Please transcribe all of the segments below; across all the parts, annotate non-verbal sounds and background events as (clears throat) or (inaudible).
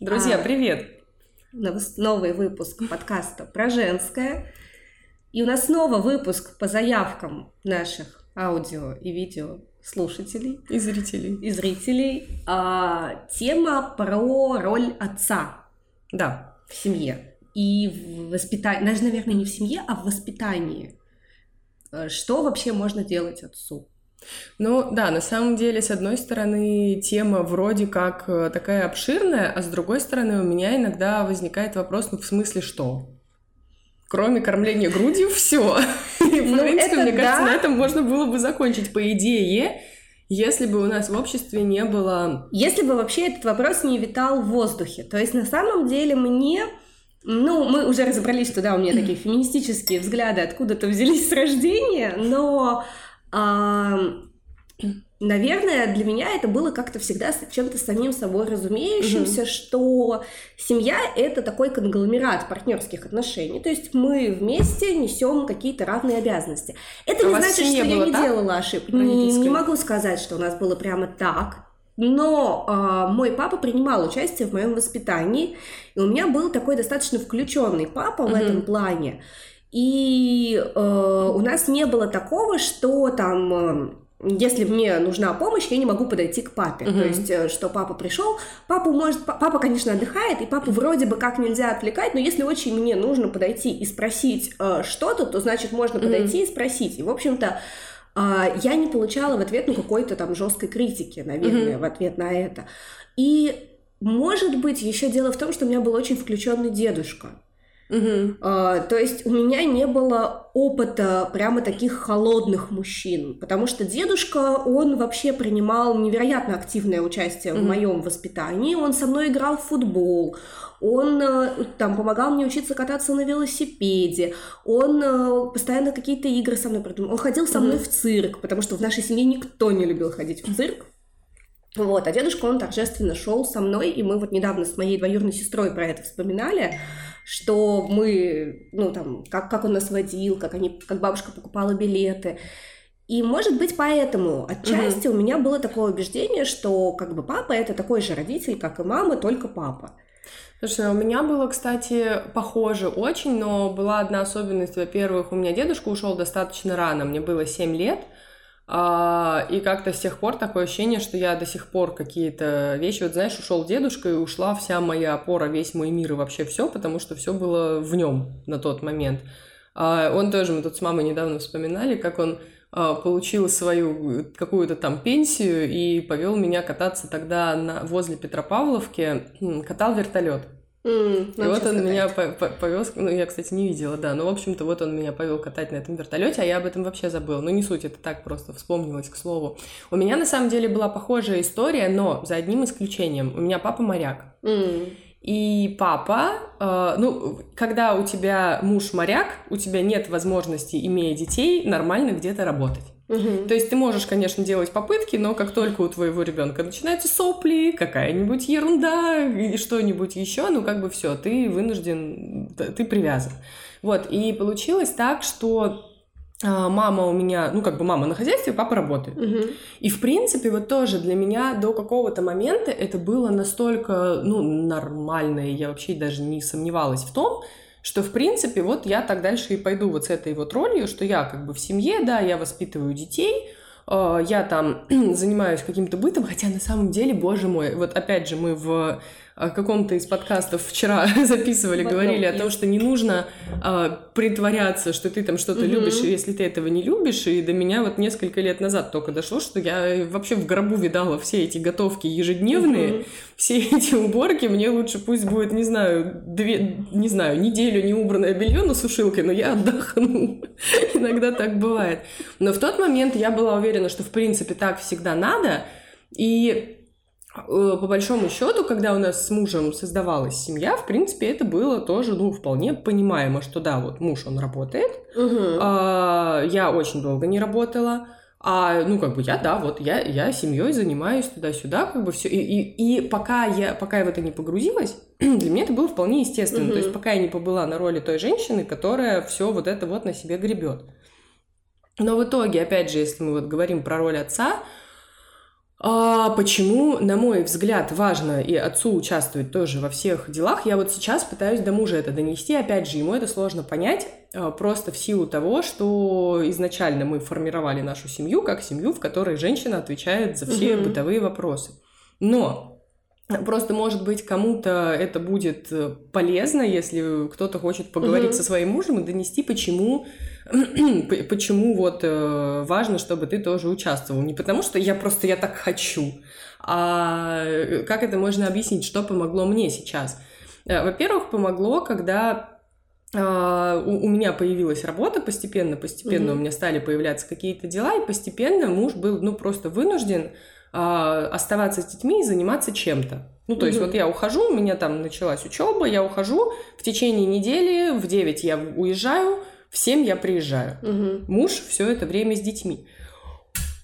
Друзья, а, привет! Новый выпуск подкаста про женское. И у нас снова выпуск по заявкам наших аудио и видео слушателей. И зрителей. И зрителей. А, тема про роль отца. Да. В семье. И в воспитании, даже, наверное, не в семье, а в воспитании. Э, что вообще можно делать отцу? Ну да, на самом деле, с одной стороны, тема вроде как э, такая обширная, а с другой стороны, у меня иногда возникает вопрос, ну в смысле что? Кроме кормления грудью, (laughs) все. И, в ну, принципе, мне кажется, на этом можно было бы закончить. По идее, если бы у нас в обществе не было... Если бы вообще этот вопрос не витал в воздухе. То есть, на самом деле, мне... Ну, мы уже разобрались, что да, у меня такие (clears throat) феминистические взгляды откуда-то взялись с рождения, но Наверное, для меня это было как-то всегда чем-то самим собой разумеющимся, угу. что семья это такой конгломерат партнерских отношений. То есть мы вместе несем какие-то равные обязанности. Это а не значит, что я не так? делала ошибок. Не, не могу сказать, что у нас было прямо так. Но э, мой папа принимал участие в моем воспитании, и у меня был такой достаточно включенный папа угу. в этом плане. И э, у нас не было такого, что там э, если мне нужна помощь, я не могу подойти к папе. Uh-huh. То есть, э, что папа пришел, папа может, папа, конечно, отдыхает, и папу вроде бы как нельзя отвлекать, но если очень мне нужно подойти и спросить э, что-то, то значит можно подойти uh-huh. и спросить. И, в общем-то, э, я не получала в ответ ну какой-то там жесткой критики, наверное, uh-huh. в ответ на это. И может быть, еще дело в том, что у меня был очень включенный дедушка. Угу. А, то есть у меня не было опыта прямо таких холодных мужчин, потому что дедушка, он вообще принимал невероятно активное участие угу. в моем воспитании, он со мной играл в футбол, он э, там помогал мне учиться кататься на велосипеде, он э, постоянно какие-то игры со мной придумал, он ходил со мной угу. в цирк, потому что в нашей семье никто не любил ходить в цирк. Вот, а дедушка, он торжественно шел со мной, и мы вот недавно с моей двоюродной сестрой про это вспоминали, что мы, ну там, как, как он нас водил, как, они, как бабушка покупала билеты. И, может быть, поэтому отчасти mm-hmm. у меня было такое убеждение, что как бы папа это такой же родитель, как и мама, только папа. Слушай, у меня было, кстати, похоже очень, но была одна особенность. Во-первых, у меня дедушка ушел достаточно рано, мне было 7 лет, а, и как-то с тех пор такое ощущение, что я до сих пор какие-то вещи, вот знаешь, ушел дедушка и ушла вся моя опора, весь мой мир и вообще все, потому что все было в нем на тот момент. А, он тоже, мы тут с мамой недавно вспоминали, как он а, получил свою какую-то там пенсию и повел меня кататься тогда на, возле Петропавловки, катал вертолет. Mm, и вот он катать. меня повез, ну я, кстати, не видела, да, но, в общем-то, вот он меня повел катать на этом вертолете, а я об этом вообще забыла. Ну, не суть, это так просто вспомнилось, к слову. У меня, на самом деле, была похожая история, но за одним исключением. У меня папа моряк. Mm. И папа, э, ну, когда у тебя муж моряк, у тебя нет возможности, имея детей, нормально где-то работать. Угу. То есть ты можешь, конечно, делать попытки, но как только у твоего ребенка начинаются сопли, какая-нибудь ерунда или что-нибудь еще, ну как бы все, ты вынужден, ты привязан. Вот, и получилось так, что а, мама у меня, ну как бы мама на хозяйстве, папа работает. Угу. И в принципе вот тоже для меня до какого-то момента это было настолько, ну, нормально, и я вообще даже не сомневалась в том, что, в принципе, вот я так дальше и пойду вот с этой вот ролью, что я как бы в семье, да, я воспитываю детей, э, я там (clears throat) занимаюсь каким-то бытом, хотя на самом деле, боже мой, вот опять же мы в каком-то из подкастов вчера (laughs) записывали, говорили о том, что не нужно а, притворяться, что ты там что-то угу. любишь, если ты этого не любишь. И до меня вот несколько лет назад только дошло, что я вообще в гробу видала все эти готовки ежедневные, угу. все (laughs) эти уборки. Мне лучше пусть будет, не знаю, две, не знаю, неделю не убранное белье на сушилке, но я отдохну. (laughs) Иногда так бывает. Но в тот момент я была уверена, что в принципе так всегда надо. И по большому счету, когда у нас с мужем создавалась семья, в принципе, это было тоже, ну, вполне понимаемо, что да, вот муж, он работает, угу. а, я очень долго не работала, а, ну, как бы я, да, вот я, я семьей занимаюсь туда-сюда, как бы все. И, и, и пока, я, пока я в это не погрузилась, (clears throat) для меня это было вполне естественно. Угу. То есть, пока я не побыла на роли той женщины, которая все вот это вот на себе гребет. Но в итоге, опять же, если мы вот говорим про роль отца, А почему, на мой взгляд, важно и отцу участвовать тоже во всех делах? Я вот сейчас пытаюсь до мужа это донести. Опять же, ему это сложно понять, а, просто в силу того, что изначально мы формировали нашу семью как семью, в которой женщина отвечает за все угу. бытовые вопросы. Но Просто, может быть, кому-то это будет э, полезно, если кто-то хочет поговорить угу. со своим мужем и донести, почему, (clears throat) почему вот э, важно, чтобы ты тоже участвовал. Не потому, что я просто я так хочу, а э, как это можно объяснить, что помогло мне сейчас. Во-первых, помогло, когда Uh, у, у меня появилась работа постепенно, постепенно mm у меня стали появляться какие-то дела, и постепенно муж был, ну, просто вынужден а, оставаться с детьми и заниматься чем-то. Ну, то угу. есть вот я ухожу, у меня там началась учеба, я ухожу, в течение недели в 9 я уезжаю, в 7 я приезжаю. Угу. Муж все это время с детьми.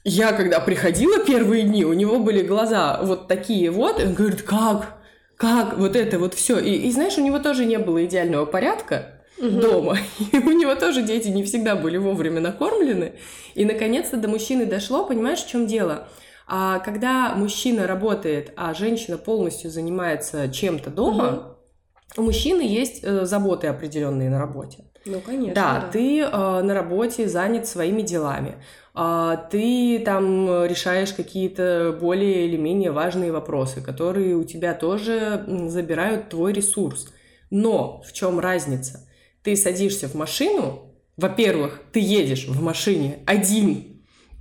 Я когда приходила первые дни, у него были глаза вот такие вот, и он говорит, как? Как? Вот это вот все. И, и знаешь, у него тоже не было идеального порядка, угу. дома. (laughs) И у него тоже дети не всегда были вовремя накормлены. И наконец-то до мужчины дошло, понимаешь, в чем дело? А когда мужчина работает, а женщина полностью занимается чем-то дома, угу. у мужчины есть э, заботы определенные на работе. Ну, конечно. Да, да. ты э, на работе занят своими делами. Э, ты там решаешь какие-то более или менее важные вопросы, которые у тебя тоже забирают твой ресурс. Но в чем разница? Ты садишься в машину, во-первых, ты едешь в машине один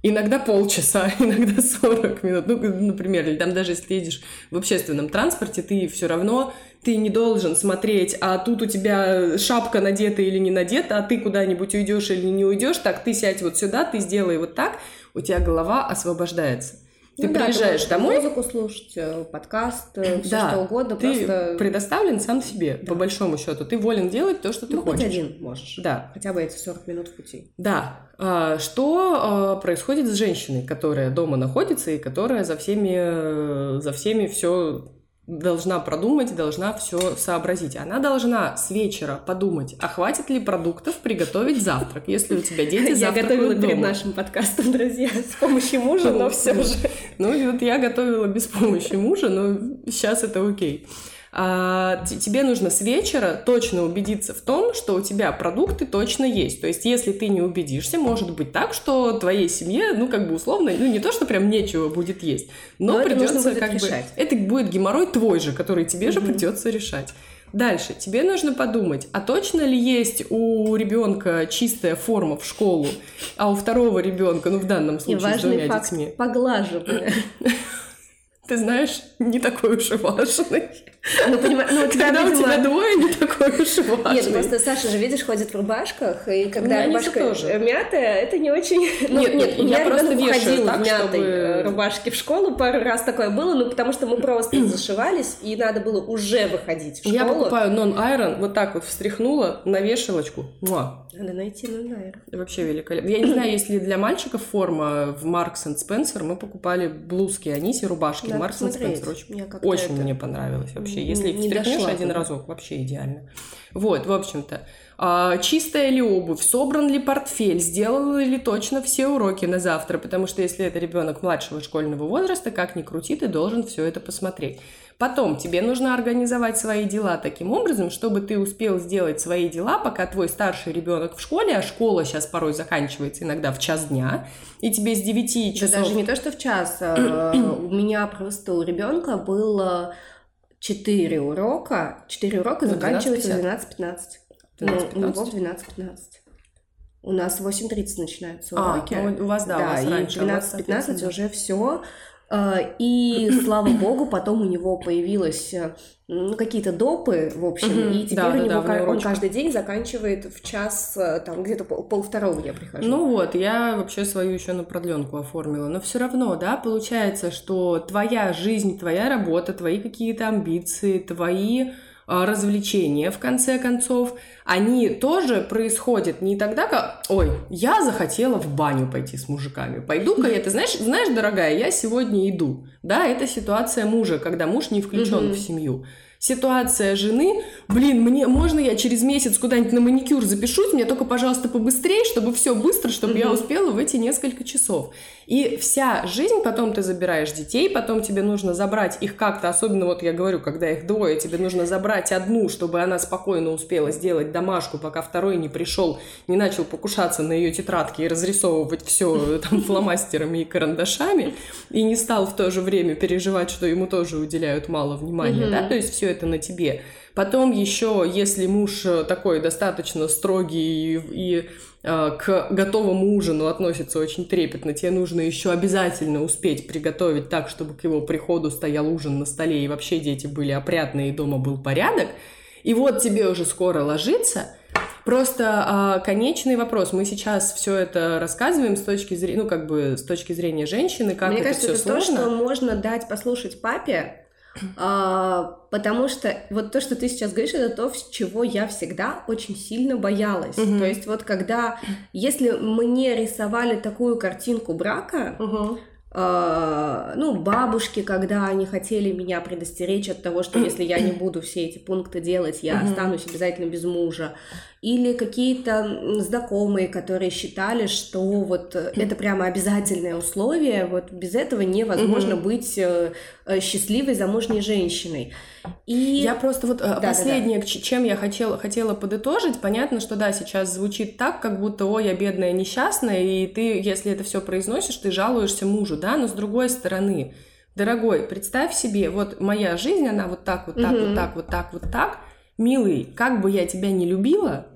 Иногда полчаса, (laughs) иногда 40 минут. Ну, например, или там даже если ты едешь в общественном транспорте, ты все равно ты не должен смотреть, а тут у тебя шапка надета или не надета, а ты куда-нибудь уйдешь или не уйдешь, так ты сядь вот сюда, ты сделай вот так, у тебя голова освобождается. Ты ну, приезжаешь да, домой. Музыку слушать, э, подкаст, э, все да, что угодно. Ты просто... предоставлен сам себе, да. по большому счету. Ты волен делать то, что ты ну, хочешь. хоть один можешь. Да. Хотя бы эти 40 минут в пути. Да. А, что а, происходит с женщиной, которая дома находится и которая за всеми, э, за всеми все должна продумать, должна все сообразить. Она должна с вечера подумать, а хватит ли продуктов приготовить завтрак, если у тебя дети завтракают Я готовила дома. перед нашим подкастом, друзья, с помощью мужа, но все же. Ну, вот я готовила без помощи мужа, но сейчас это окей а, тебе нужно с вечера точно убедиться в том, что у тебя продукты точно есть. То есть, если ты не убедишься, может быть так, что твоей семье, ну, как бы условно, ну, не то, что прям нечего будет есть, но, но придется как решать. бы... Это будет геморрой твой же, который тебе угу. же придется решать. Дальше, тебе нужно подумать, а точно ли есть у ребенка чистая форма в школу, а у второго ребенка, ну в данном случае с двумя факт, детьми. Поглаживание. (laughs) Ты знаешь, не такой уж и важный. Ну, понимаешь, ну, тебя, когда видимо... у тебя двое, не такой уж важный. Нет, просто Саша же, видишь, ходит в рубашках, и когда ну, рубашка тоже. мятая, это не очень... Ну, нет, нет, я, я просто ходила так, в мятой чтобы... Э, рубашке в школу, пару раз такое было, ну, потому что мы просто (clears throat) зашивались, и надо было уже выходить в школу. Я покупаю non-iron, вот так вот встряхнула на вешалочку. Муа. Надо найти non-iron. Вообще великолепно. Я не знаю, (laughs) если для мальчиков форма в Marks Spencer, мы покупали блузки Аниси, рубашки Надо Marks Spencer. Очень, очень мне понравилось вообще. Если не встряхнешь один разок, вообще идеально. Вот, в общем-то. А, чистая ли обувь, собран ли портфель, сделаны ли точно все уроки на завтра, потому что если это ребенок младшего школьного возраста, как ни крути, ты должен все это посмотреть. Потом тебе нужно организовать свои дела таким образом, чтобы ты успел сделать свои дела, пока твой старший ребенок в школе, а школа сейчас порой заканчивается иногда в час дня, и тебе с 9 часов... Да даже не то, что в час, а, (clears throat) у меня просто у ребенка было 4 урока, 4 урока ну, заканчиваются 12-15. 12, ну, у него 12-15. У нас 8.30 начинаются а, уроки. А, ну, у вас, да, да у вас и раньше. А 12-15 уже все. А, и (coughs) слава богу, потом у него появилось э, ну, какие-то допы, в общем, и теперь да, у него да, да, он каждый день заканчивает в час, э, там где-то пол, пол второго я прихожу. Ну вот, я вообще свою еще на продленку оформила, но все равно, да, получается, что твоя жизнь, твоя работа, твои какие-то амбиции, твои развлечения, в конце концов, они тоже происходят не тогда, как, ой, я захотела в баню пойти с мужиками, пойду-ка я, ты знаешь, знаешь, дорогая, я сегодня иду. Да, это ситуация мужа, когда муж не включен в семью. Ситуация жены, блин, мне можно я через месяц куда-нибудь на маникюр запишусь, мне только, пожалуйста, побыстрее, чтобы все быстро, чтобы mm-hmm. я успела в эти несколько часов. И вся жизнь, потом ты забираешь детей, потом тебе нужно забрать их как-то, особенно вот я говорю, когда их двое, тебе нужно забрать одну, чтобы она спокойно успела сделать домашку, пока второй не пришел, не начал покушаться на ее тетрадки и разрисовывать все там (laughs) фломастерами и карандашами, и не стал в то же время переживать, что ему тоже уделяют мало внимания, да, то есть все это на тебе. Потом еще, если муж такой достаточно строгий и, и Э, к готовому ужину относится очень трепетно, тебе нужно еще обязательно успеть приготовить так, чтобы к его приходу стоял ужин на столе, и вообще дети были опрятные, и дома был порядок. И вот тебе уже скоро ложиться. Просто а, конечный вопрос. Мы сейчас все это рассказываем с точки зрения, ну, как бы с точки зрения женщины, как Мне это кажется, все это сложно. то, что можно дать послушать папе, а, потому что вот то, что ты сейчас говоришь, это то, чего я всегда очень сильно боялась. Угу. То есть вот когда, если мне рисовали такую картинку брака, угу. Uh, ну, бабушки, когда они хотели меня предостеречь от того, что если я не буду все эти пункты делать, я останусь обязательно без мужа или какие-то знакомые, которые считали, что вот это прямо обязательное условие, вот без этого невозможно угу. быть э, э, счастливой замужней женщиной. И я просто вот э, да, последнее, да, да. чем я хотела, хотела подытожить, понятно, что да, сейчас звучит так, как будто, ой, я бедная несчастная, и ты, если это все произносишь, ты жалуешься мужу, да, но с другой стороны, дорогой, представь себе, вот моя жизнь, она вот так, вот так, угу. вот так, вот так, вот так, милый, как бы я тебя не любила,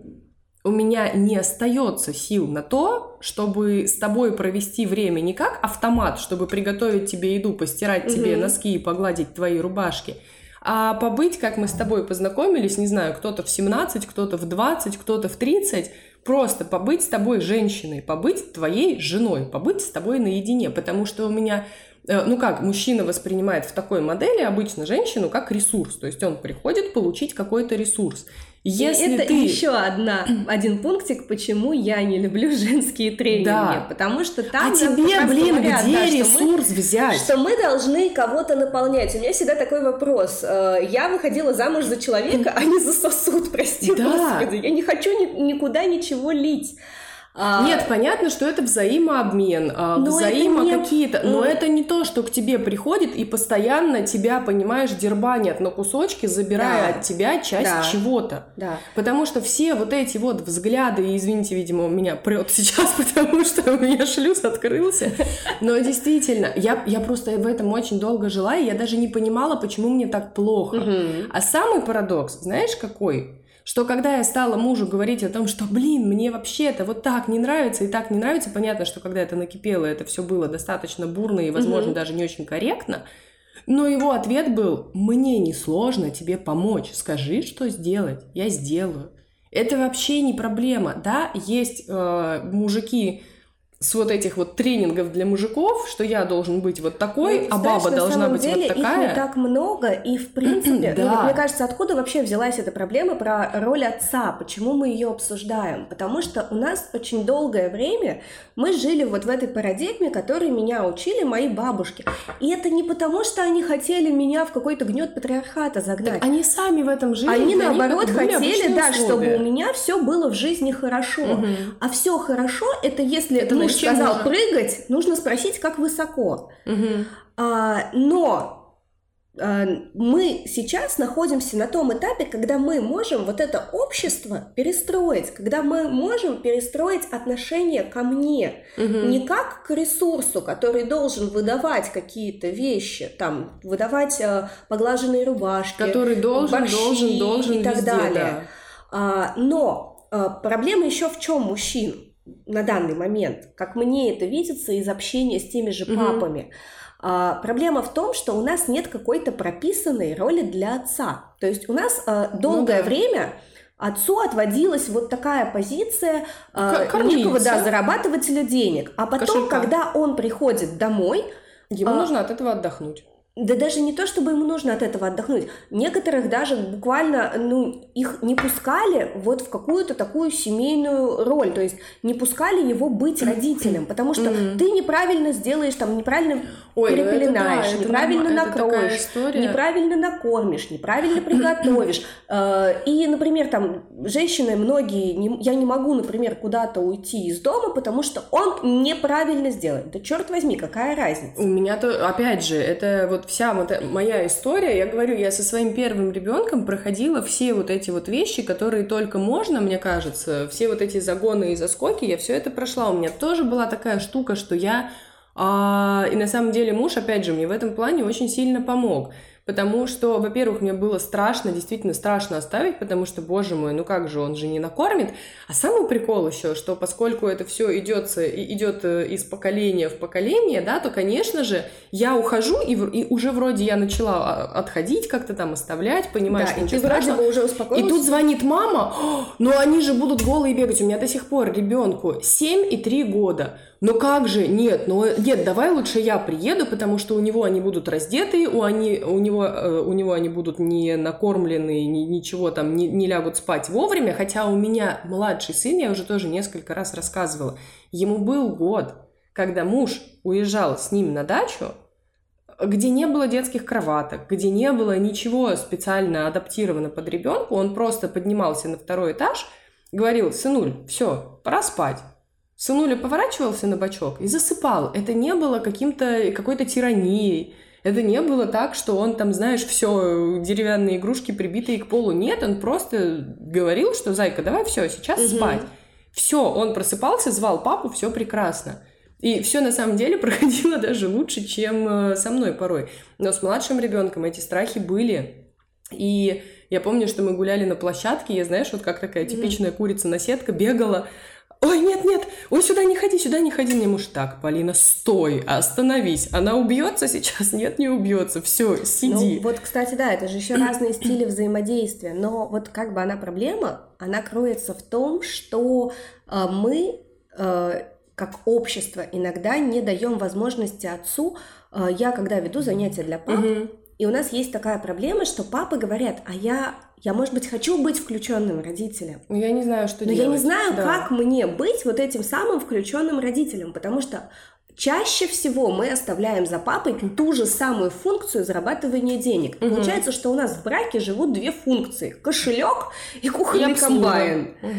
у меня не остается сил на то, чтобы с тобой провести время не как автомат, чтобы приготовить тебе еду, постирать угу. тебе носки и погладить твои рубашки, а побыть, как мы с тобой познакомились, не знаю, кто-то в 17, кто-то в 20, кто-то в 30, просто побыть с тобой женщиной, побыть твоей женой, побыть с тобой наедине, потому что у меня Э, ну как, мужчина воспринимает в такой модели обычно женщину как ресурс, то есть он приходит получить какой-то ресурс. Если это ты... еще одна, (clears throat) один пунктик, почему я не люблю (laughs) женские тренинги. Да. Потому что там... А тебе, блин, говорят, где да, ресурс мы, взять? Что мы должны кого-то наполнять. У меня всегда такой вопрос. Э, я выходила замуж за человека, а не за сосуд, прости да. господи. Я не хочу ни, никуда ничего лить. А... Нет, понятно, что это взаимообмен, а, но взаимо не... какие-то, но это не то, что к тебе приходит и постоянно тебя, понимаешь, дербанят на кусочки, забирая да. от тебя часть да. чего-то. Да. Потому что все вот эти вот взгляды, извините, видимо, у меня прет (laughs) сейчас, потому что у меня шлюз открылся, но действительно, я, я просто в этом очень долго жила, и я даже не понимала, почему мне так плохо. А самый парадокс, знаешь, какой? Что когда я стала мужу говорить о том, что, блин, мне вообще это вот так не нравится и так не нравится, понятно, что когда это накипело, это все было достаточно бурно и, возможно, угу. даже не очень корректно, но его ответ был, мне несложно тебе помочь, скажи, что сделать, я сделаю. Это вообще не проблема, да, есть э, мужики, с вот этих вот тренингов для мужиков, что я должен быть вот такой, ну, а знаешь, баба должна быть деле, вот такая. Их не так много, и в принципе, (clears throat) ну, да. ну, мне кажется, откуда вообще взялась эта проблема про роль отца? Почему мы ее обсуждаем? Потому что у нас очень долгое время мы жили вот в этой парадигме, которой меня учили мои бабушки. И это не потому, что они хотели меня в какой-то гнет патриархата загнать. Так они сами в этом жили. Они наоборот хотели, да, чтобы у меня все было в жизни хорошо. Угу. А все хорошо это если это муж сказал нужно? прыгать, нужно спросить, как высоко. Угу. А, но а, мы сейчас находимся на том этапе, когда мы можем вот это общество перестроить, когда мы можем перестроить отношение ко мне угу. не как к ресурсу, который должен выдавать какие-то вещи, там выдавать э, поглаженные рубашки, который должен, борщи должен, должен и так везде, далее. Да. А, но а, проблема еще в чем мужчин? На данный момент, как мне это видится из общения с теми же папами. Угу. А, проблема в том, что у нас нет какой-то прописанной роли для отца. То есть у нас а, долгое ну, да. время отцу отводилась вот такая позиция а, некого да, зарабатывателя денег. А потом, Кошелька. когда он приходит домой... Ему а, нужно от этого отдохнуть. Да даже не то, чтобы ему нужно от этого отдохнуть. Некоторых даже буквально, ну, их не пускали вот в какую-то такую семейную роль, то есть не пускали его быть родителем, потому что mm-hmm. ты неправильно сделаешь, там, неправильно Ой, ну перепеленаешь, да, неправильно накроешь, неправильно накормишь, неправильно приготовишь. (clears throat) Э, и, например, там, женщины многие, я не могу, например, куда-то уйти из дома, потому что он неправильно сделает. Да черт возьми, какая разница? У меня то, опять же, это вот вся вот моя история, я говорю, я со своим первым ребенком проходила все вот эти вот вещи, которые только можно, мне кажется, все вот эти загоны и заскоки, я все это прошла. У меня тоже была такая штука, что я... А, и на самом деле муж, опять же, мне в этом плане очень сильно помог потому что, во-первых, мне было страшно, действительно страшно оставить, потому что, боже мой, ну как же, он же не накормит. А самый прикол еще, что поскольку это все идет, идет э, из поколения в поколение, да, то, конечно же, я ухожу, и, и уже вроде я начала а, отходить как-то там, оставлять, понимаешь, да, что ничего страшного. уже успокоилась. И тут звонит мама, ну они же будут голые бегать. У меня до сих пор ребенку 7 и 3 года. Ну как же, нет, ну нет, давай лучше я приеду, потому что у него они будут раздетые, у, они, у, него, э, у него они будут не накормлены, ни, ничего там, не, не лягут спать вовремя, хотя у меня младший сын, я уже тоже несколько раз рассказывала, ему был год, когда муж уезжал с ним на дачу, где не было детских кроваток, где не было ничего специально адаптировано под ребенка, он просто поднимался на второй этаж, говорил, сынуль, все, пора спать. Сынуля поворачивался на бочок и засыпал. Это не было каким-то какой-то тиранией. Это не было так, что он там, знаешь, все деревянные игрушки прибитые к полу. Нет, он просто говорил, что зайка, давай все, сейчас угу. спать. Все, он просыпался, звал папу, все прекрасно. И все на самом деле (laughs) проходило даже лучше, чем э, со мной порой. Но с младшим ребенком эти страхи были. И я помню, что мы гуляли на площадке, я, знаешь, вот как такая типичная курица на сетка бегала, ой, нет, нет, ой, сюда не ходи, сюда не ходи. Мне муж, так, Полина, стой, остановись. Она убьется сейчас? Нет, не убьется. Все, сиди. Ну, вот, кстати, да, это же еще (clears throat) разные стили взаимодействия. Но вот как бы она проблема, она кроется в том, что э, мы э, как общество иногда не даем возможности отцу. Э, я когда веду занятия для пап, угу. и у нас есть такая проблема, что папы говорят, а я я, может быть, хочу быть включенным родителем. Но я не знаю, что Но делать. я не знаю, да. как мне быть вот этим самым включенным родителем, потому что чаще всего мы оставляем за папой ту же самую функцию зарабатывания денег. Угу. Получается, что у нас в браке живут две функции: кошелек и кухонный и комбайн. Угу.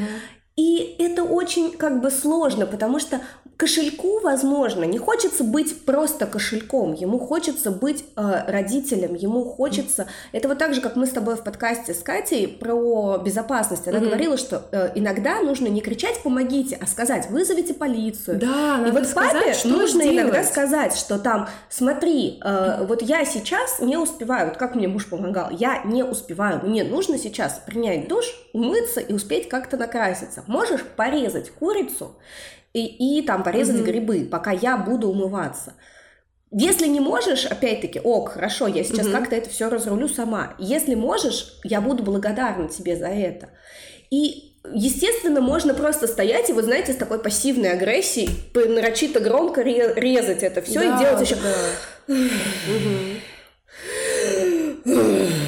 И это очень как бы сложно, потому что кошельку, возможно, не хочется быть просто кошельком, ему хочется быть э, родителем, ему хочется... Это вот так же, как мы с тобой в подкасте с Катей про безопасность. Она mm-hmm. говорила, что э, иногда нужно не кричать «помогите», а сказать «вызовите полицию». Да, надо И вот сказать, папе что нужно сделать. иногда сказать, что там «смотри, э, вот я сейчас не успеваю, вот как мне муж помогал, я не успеваю, мне нужно сейчас принять душ, умыться и успеть как-то накраситься. Можешь порезать курицу и, и там порезать mm-hmm. грибы, пока я буду умываться. Если не можешь, опять-таки, ок, хорошо, я сейчас mm-hmm. как-то это все разрулю сама. Если можешь, я буду благодарна тебе за это. И Естественно, можно просто стоять и, вы знаете, с такой пассивной агрессией нарочито громко резать это все да, и делать еще. Да.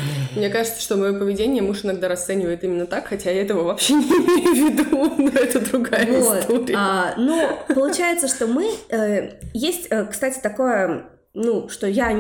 (sighs) Мне кажется, что мое поведение муж иногда расценивает именно так, хотя я этого вообще (laughs) не имею в виду, но это другая вот. история. А, ну, получается, что мы... Э, есть, э, кстати, такое ну, что я...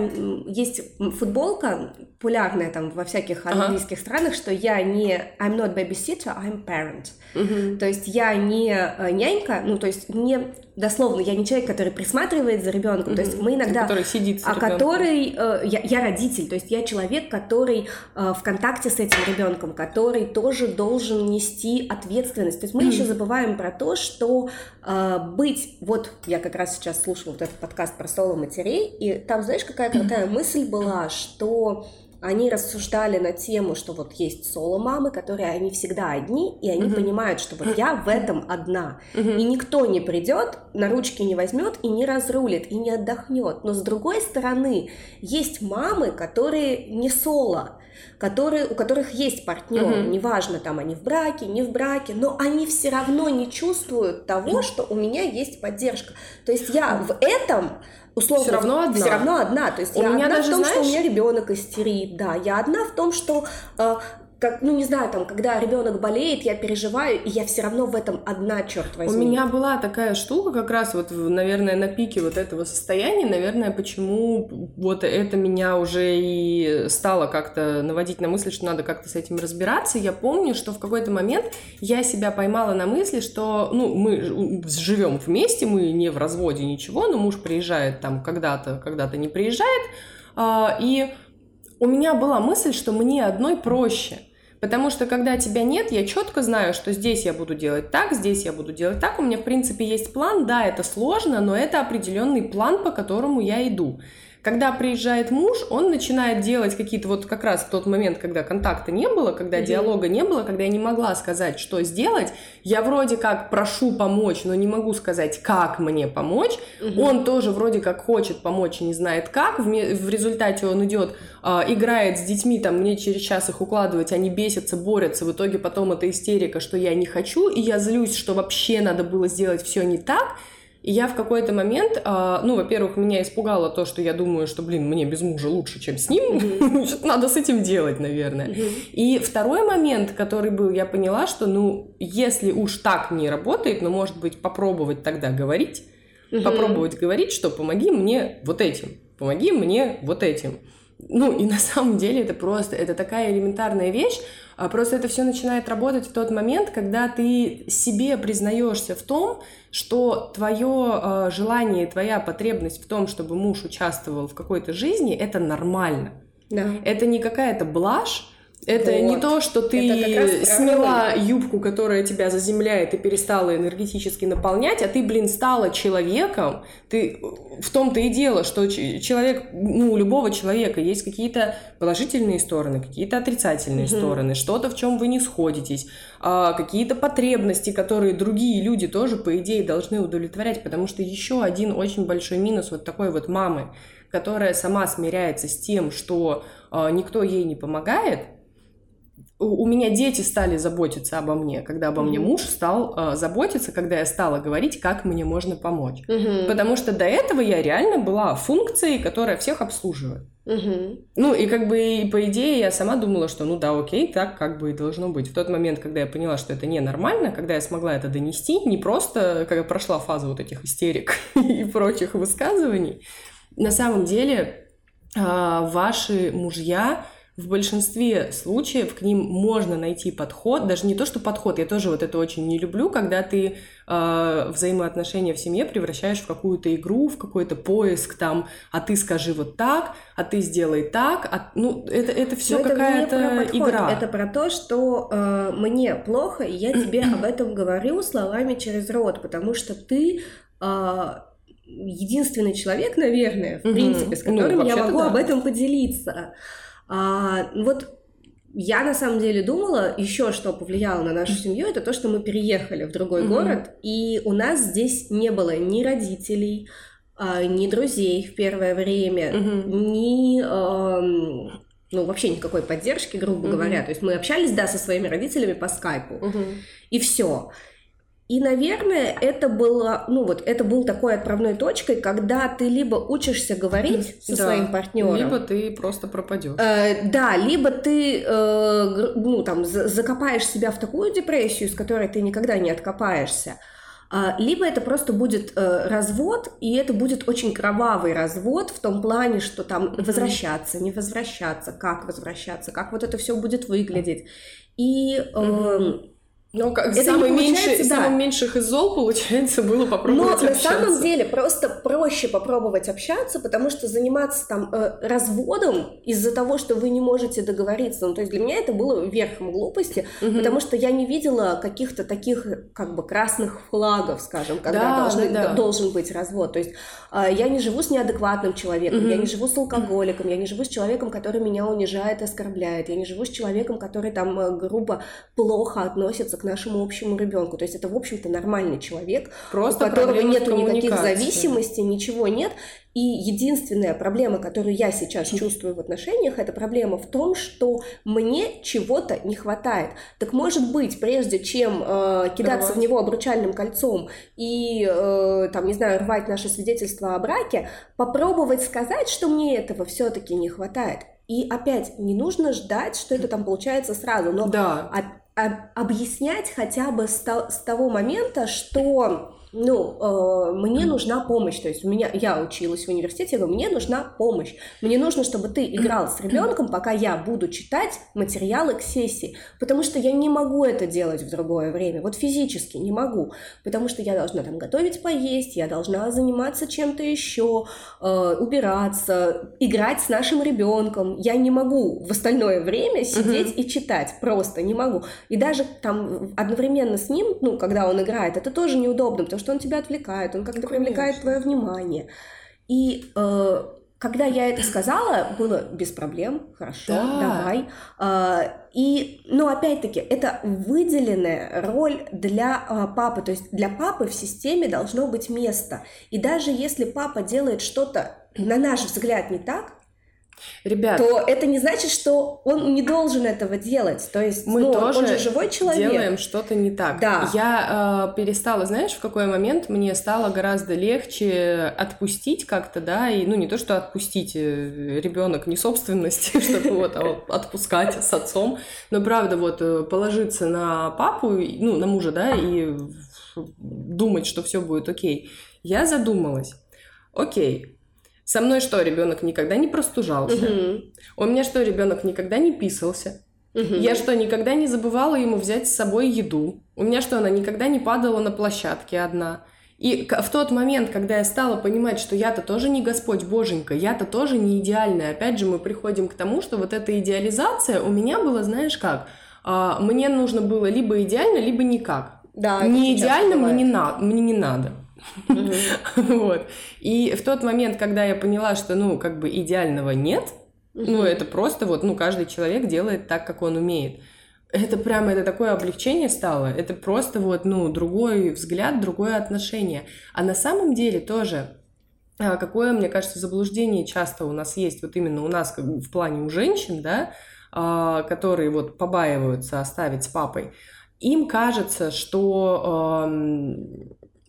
Есть футболка популярная там во всяких английских ага. странах, что я не... I'm not babysitter, I'm parent. Угу. То есть я не э, нянька, ну, то есть не... Дословно, я не человек, который присматривает за ребенком. Угу. То есть мы иногда... Который сидит А который... Э, я, я родитель, то есть я человек, который э, в контакте с этим ребенком, который тоже должен нести ответственность. То есть мы еще (clears throat) забываем про то, что э, быть... Вот я как раз сейчас слушала вот этот подкаст про соло матерей, и там, знаешь, какая (clears throat) крутая мысль была, что они рассуждали на тему, что вот есть соло-мамы, которые они всегда одни, и они uh-huh. понимают, что вот я в этом одна. Uh-huh. И никто не придет, на ручки не возьмет и не разрулит, и не отдохнет. Но с другой стороны, есть мамы, которые не соло. Которые, у которых есть партнер, угу. неважно, там они в браке, не в браке, но они все равно не чувствуют того, что у меня есть поддержка. То есть я в этом условно все равно одна. Все равно одна. То есть у я меня одна даже, в том, знаешь... что у меня ребенок истерит, да, я одна в том, что э, как, ну не знаю, там, когда ребенок болеет, я переживаю, и я все равно в этом одна, черт возьми. У меня была такая штука, как раз вот, наверное, на пике вот этого состояния, наверное, почему вот это меня уже и стало как-то наводить на мысль, что надо как-то с этим разбираться. Я помню, что в какой-то момент я себя поймала на мысли, что, ну, мы живем вместе, мы не в разводе ничего, но муж приезжает там когда-то, когда-то не приезжает, а, и у меня была мысль, что мне одной проще – Потому что когда тебя нет, я четко знаю, что здесь я буду делать так, здесь я буду делать так. У меня, в принципе, есть план. Да, это сложно, но это определенный план, по которому я иду. Когда приезжает муж, он начинает делать какие-то вот как раз в тот момент, когда контакта не было, когда mm-hmm. диалога не было, когда я не могла сказать, что сделать, я вроде как прошу помочь, но не могу сказать, как мне помочь. Mm-hmm. Он тоже вроде как хочет помочь и не знает как. В, в результате он идет, э, играет с детьми, там мне через час их укладывать, они бесятся, борются. В итоге потом это истерика, что я не хочу, и я злюсь, что вообще надо было сделать все не так. И я в какой-то момент, а, ну, во-первых, меня испугало то, что я думаю, что, блин, мне без мужа лучше, чем с ним. Mm-hmm. (laughs) Что-то надо с этим делать, наверное. Mm-hmm. И второй момент, который был, я поняла, что, ну, если уж так не работает, ну, может быть, попробовать тогда говорить. Mm-hmm. Попробовать говорить, что помоги мне вот этим, помоги мне вот этим. Ну, и на самом деле это просто, это такая элементарная вещь, а просто это все начинает работать в тот момент, когда ты себе признаешься в том, что твое э, желание, твоя потребность в том, чтобы муж участвовал в какой-то жизни, это нормально. Да. Это не какая-то блажь, это вот. не то, что ты сняла юбку, которая тебя заземляет и перестала энергетически наполнять, а ты, блин, стала человеком. Ты в том-то и дело, что человек, ну, у любого человека есть какие-то положительные стороны, какие-то отрицательные угу. стороны, что-то, в чем вы не сходитесь, а, какие-то потребности, которые другие люди тоже, по идее, должны удовлетворять, потому что еще один очень большой минус вот такой вот мамы, которая сама смиряется с тем, что а, никто ей не помогает, у меня дети стали заботиться обо мне, когда обо mm-hmm. мне муж стал э, заботиться, когда я стала говорить, как мне можно помочь. Mm-hmm. Потому что до этого я реально была функцией, которая всех обслуживает. Mm-hmm. Ну, и как бы, и, по идее, я сама думала, что ну да, окей, так как бы и должно быть. В тот момент, когда я поняла, что это ненормально, когда я смогла это донести, не просто, когда прошла фаза вот этих истерик (laughs) и прочих высказываний, на самом деле э, ваши мужья в большинстве случаев к ним можно найти подход, даже не то, что подход, я тоже вот это очень не люблю, когда ты э, взаимоотношения в семье превращаешь в какую-то игру, в какой-то поиск там, а ты скажи вот так, а ты сделай так, а, ну это, это все какая-то игра. Это про то, что э, мне плохо, и я тебе об этом говорю словами через рот, потому что ты э, единственный человек, наверное, в принципе, с которым ну, я могу да. об этом поделиться. А, вот я на самом деле думала, еще что повлияло на нашу семью, это то, что мы переехали в другой mm-hmm. город, и у нас здесь не было ни родителей, а, ни друзей в первое время, mm-hmm. ни э, ну вообще никакой поддержки, грубо mm-hmm. говоря. То есть мы общались, да, со своими родителями по скайпу, mm-hmm. и все. И, наверное, это было, ну вот, это был такой отправной точкой, когда ты либо учишься говорить со да, своим партнером, либо ты просто пропадешь. Э, да, либо ты, э, ну там, закопаешь себя в такую депрессию, из которой ты никогда не откопаешься. Uh, либо это просто будет uh, развод, и это будет очень кровавый развод в том плане, что там возвращаться, не возвращаться, как возвращаться, как вот это все будет выглядеть. И uh, ну, как это самый меньший, да. самым меньших из зол, получается, было попробовать Но общаться. на самом деле просто проще попробовать общаться, потому что заниматься там э, разводом из-за того, что вы не можете договориться, ну, то есть для меня это было верхом глупости, угу. потому что я не видела каких-то таких как бы красных флагов, скажем, когда да, должны, да, да. должен быть развод. То есть э, я не живу с неадекватным человеком, угу. я не живу с алкоголиком, я не живу с человеком, который меня унижает, оскорбляет, я не живу с человеком, который там э, грубо, плохо относится к нашему общему ребенку. То есть это, в общем-то, нормальный человек, Просто у которого нет никаких зависимостей, ничего нет. И единственная проблема, которую я сейчас чувствую в отношениях, это проблема в том, что мне чего-то не хватает. Так может быть, прежде чем э, кидаться Рвать. в него обручальным кольцом и, э, там, не знаю, рвать наше свидетельство о браке, попробовать сказать, что мне этого все-таки не хватает. И опять, не нужно ждать, что это там получается сразу, но Да. Об- об- объяснять хотя бы с того момента, что ну, э, мне нужна помощь. То есть у меня, я училась в университете, я говорю, мне нужна помощь. Мне нужно, чтобы ты играл с ребенком, пока я буду читать материалы к сессии. Потому что я не могу это делать в другое время. Вот физически не могу. Потому что я должна там готовить поесть, я должна заниматься чем-то еще, э, убираться, играть с нашим ребенком. Я не могу в остальное время сидеть и читать. Просто не могу. И даже там одновременно с ним, ну, когда он играет, это тоже неудобно, потому что он тебя отвлекает, он как-то Ну, привлекает конечно. твое внимание. И э, когда я это сказала, было без проблем, хорошо, Да. давай. А, и, но опять-таки, это выделенная роль для а, папы, то есть для папы в системе должно быть место. И даже если папа делает что-то, на наш взгляд, не так, Ребят, то это не значит, что он не должен этого делать. То есть мы ну, тоже он же живой человек. делаем что-то не так. Да. Я э, перестала, знаешь, в какой момент мне стало гораздо легче отпустить как-то, да, и ну не то, что отпустить э, ребенок не собственность, (laughs) чтобы вот а вот отпускать с отцом, но правда вот э, положиться на папу, ну на мужа, да, и думать, что все будет окей. Я задумалась. Окей. Со мной что, ребенок никогда не простужался? Мгм. У меня что, ребенок никогда не писался? Мгм. Я что, никогда не забывала ему взять с собой еду? У меня что, она никогда не падала на площадке одна? И в тот момент, когда я стала понимать, что я-то тоже не Господь Боженька, я-то тоже не идеальная, опять же мы приходим к тому, что вот эта идеализация у меня была, знаешь как, а, мне нужно было либо идеально, либо никак. Да, не идеально мне не, на- мне не надо. (laughs) Вот. И в тот момент, когда я поняла, что, ну, как бы идеального нет, ну, это просто вот, ну, каждый человек делает так, как он умеет. Это прямо, это такое облегчение стало. Это просто вот, ну, другой взгляд, другое отношение. А на самом деле тоже, а, какое, мне кажется, заблуждение часто у нас есть, вот именно у нас как в плане у женщин, да, а, которые вот побаиваются оставить с папой, им кажется, что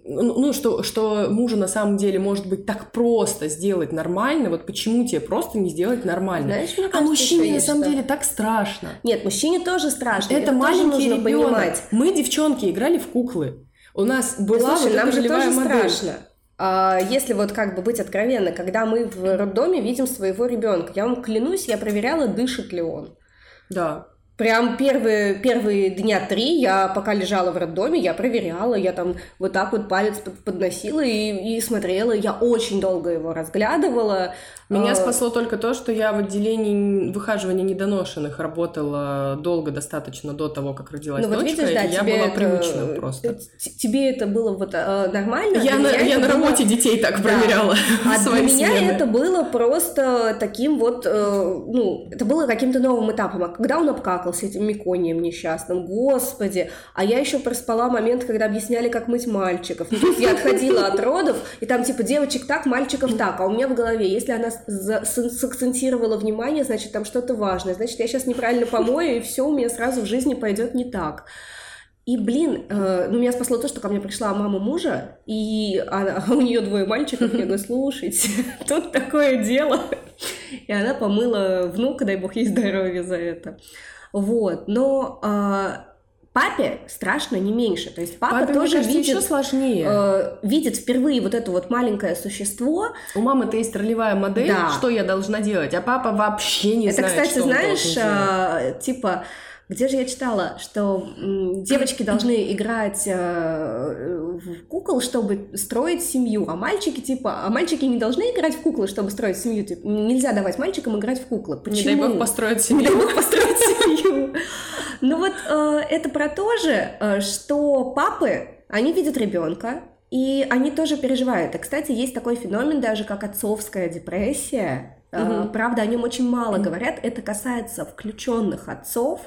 ну, ну, что, что мужу на самом деле может быть так просто сделать нормально, вот почему тебе просто не сделать нормально? Знаешь, мне а кажется, мужчине еще на самом что. деле так страшно. Нет, мужчине тоже страшно. Это тоже маленький нужно ребенок. понимать. Мы, девчонки, играли в куклы. У нас была слушай, вот нам же тоже модель. страшно. А, Если вот как бы быть откровенной, когда мы в роддоме видим своего ребенка, я вам клянусь, я проверяла, дышит ли он. Да. Прям первые, первые дня три я пока лежала в роддоме, я проверяла, я там вот так вот палец под- подносила и, и смотрела. Я очень долго его разглядывала. Меня А, спасло только то, что я в отделении выхаживания недоношенных работала долго достаточно до того, как родилась Ну вот дочка, видишь, да, и я была это- привычна просто. т- Тебе это было вот э, нормально? Я, на, я на было- работе детей так Да. проверяла. А (laughs) для меня смены. это было просто таким вот, э, ну, это было каким-то новым этапом. А когда он обкакался этим меконием несчастным, господи, а я еще проспала момент, когда объясняли, как мыть мальчиков. Ну, то есть я отходила от родов, и там типа девочек так, мальчиков так, а у меня в голове, если она с- сакцентировала внимание, значит там что-то важное, значит я сейчас неправильно помою, и все у меня сразу в жизни пойдет не так. И, блин, э, ну, меня спасло то, что ко мне пришла мама мужа, и она- (laughs) у нее двое мальчиков, я говорю, слушайте, (laughs) тут такое дело. И она помыла внука, дай бог ей здоровья за это. Вот, но а, папе страшно не меньше. То есть папа Папе, тоже кажется, видит, еще сложнее. э, видит впервые вот это вот маленькое существо, У мамы-то есть ролевая модель, Да. что я должна делать, а папа вообще не Это, знает, кстати, что он знаешь, должен делать. а, типа, где же я читала, что девочки должны играть э, в кукол, чтобы строить семью, а мальчики, типа, а мальчики не должны играть в куклы, чтобы строить семью. Типа, нельзя давать мальчикам играть в куклы. Почему? Не дай бог построить Не дай семью. бог построить семью. Ну вот э, это про то же, э, что папы, они видят ребенка, и они тоже переживают. И, кстати, есть такой феномен даже, как отцовская депрессия. Мгм. Правда, о нем очень мало говорят. Это касается включенных отцов,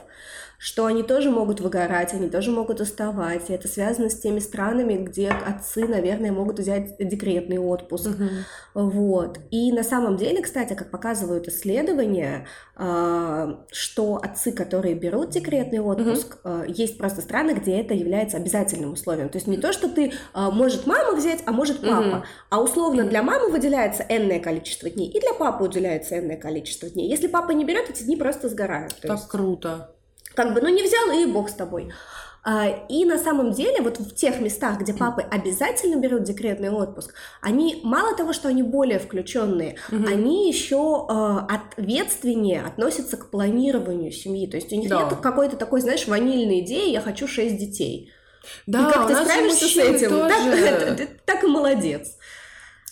что они тоже могут выгорать, они тоже могут уставать. И это связано с теми странами, где отцы, наверное, могут взять декретный отпуск. Угу. Вот. И на самом деле, кстати, как показывают исследования, а, что отцы, которые берут декретный отпуск, угу. есть просто страны, где это является обязательным условием. То есть не то, что ты а, может мама взять, а может папа, угу. а условно для мамы выделяется энное количество дней, и для папы выделяется энное количество дней. Если папа не берет, эти дни просто сгорают. Так есть... круто. Как бы, ну не взял, и бог с тобой. А, и на самом деле, вот в тех местах, где папы обязательно берут декретный отпуск, они мало того, что они более включенные, угу. они еще э, ответственнее относятся к планированию семьи. То есть у них да. нет какой-то такой, знаешь, ванильной идеи «я хочу шесть детей». Да, и как ты справишься с этим, тоже... так, (laughs) так и молодец.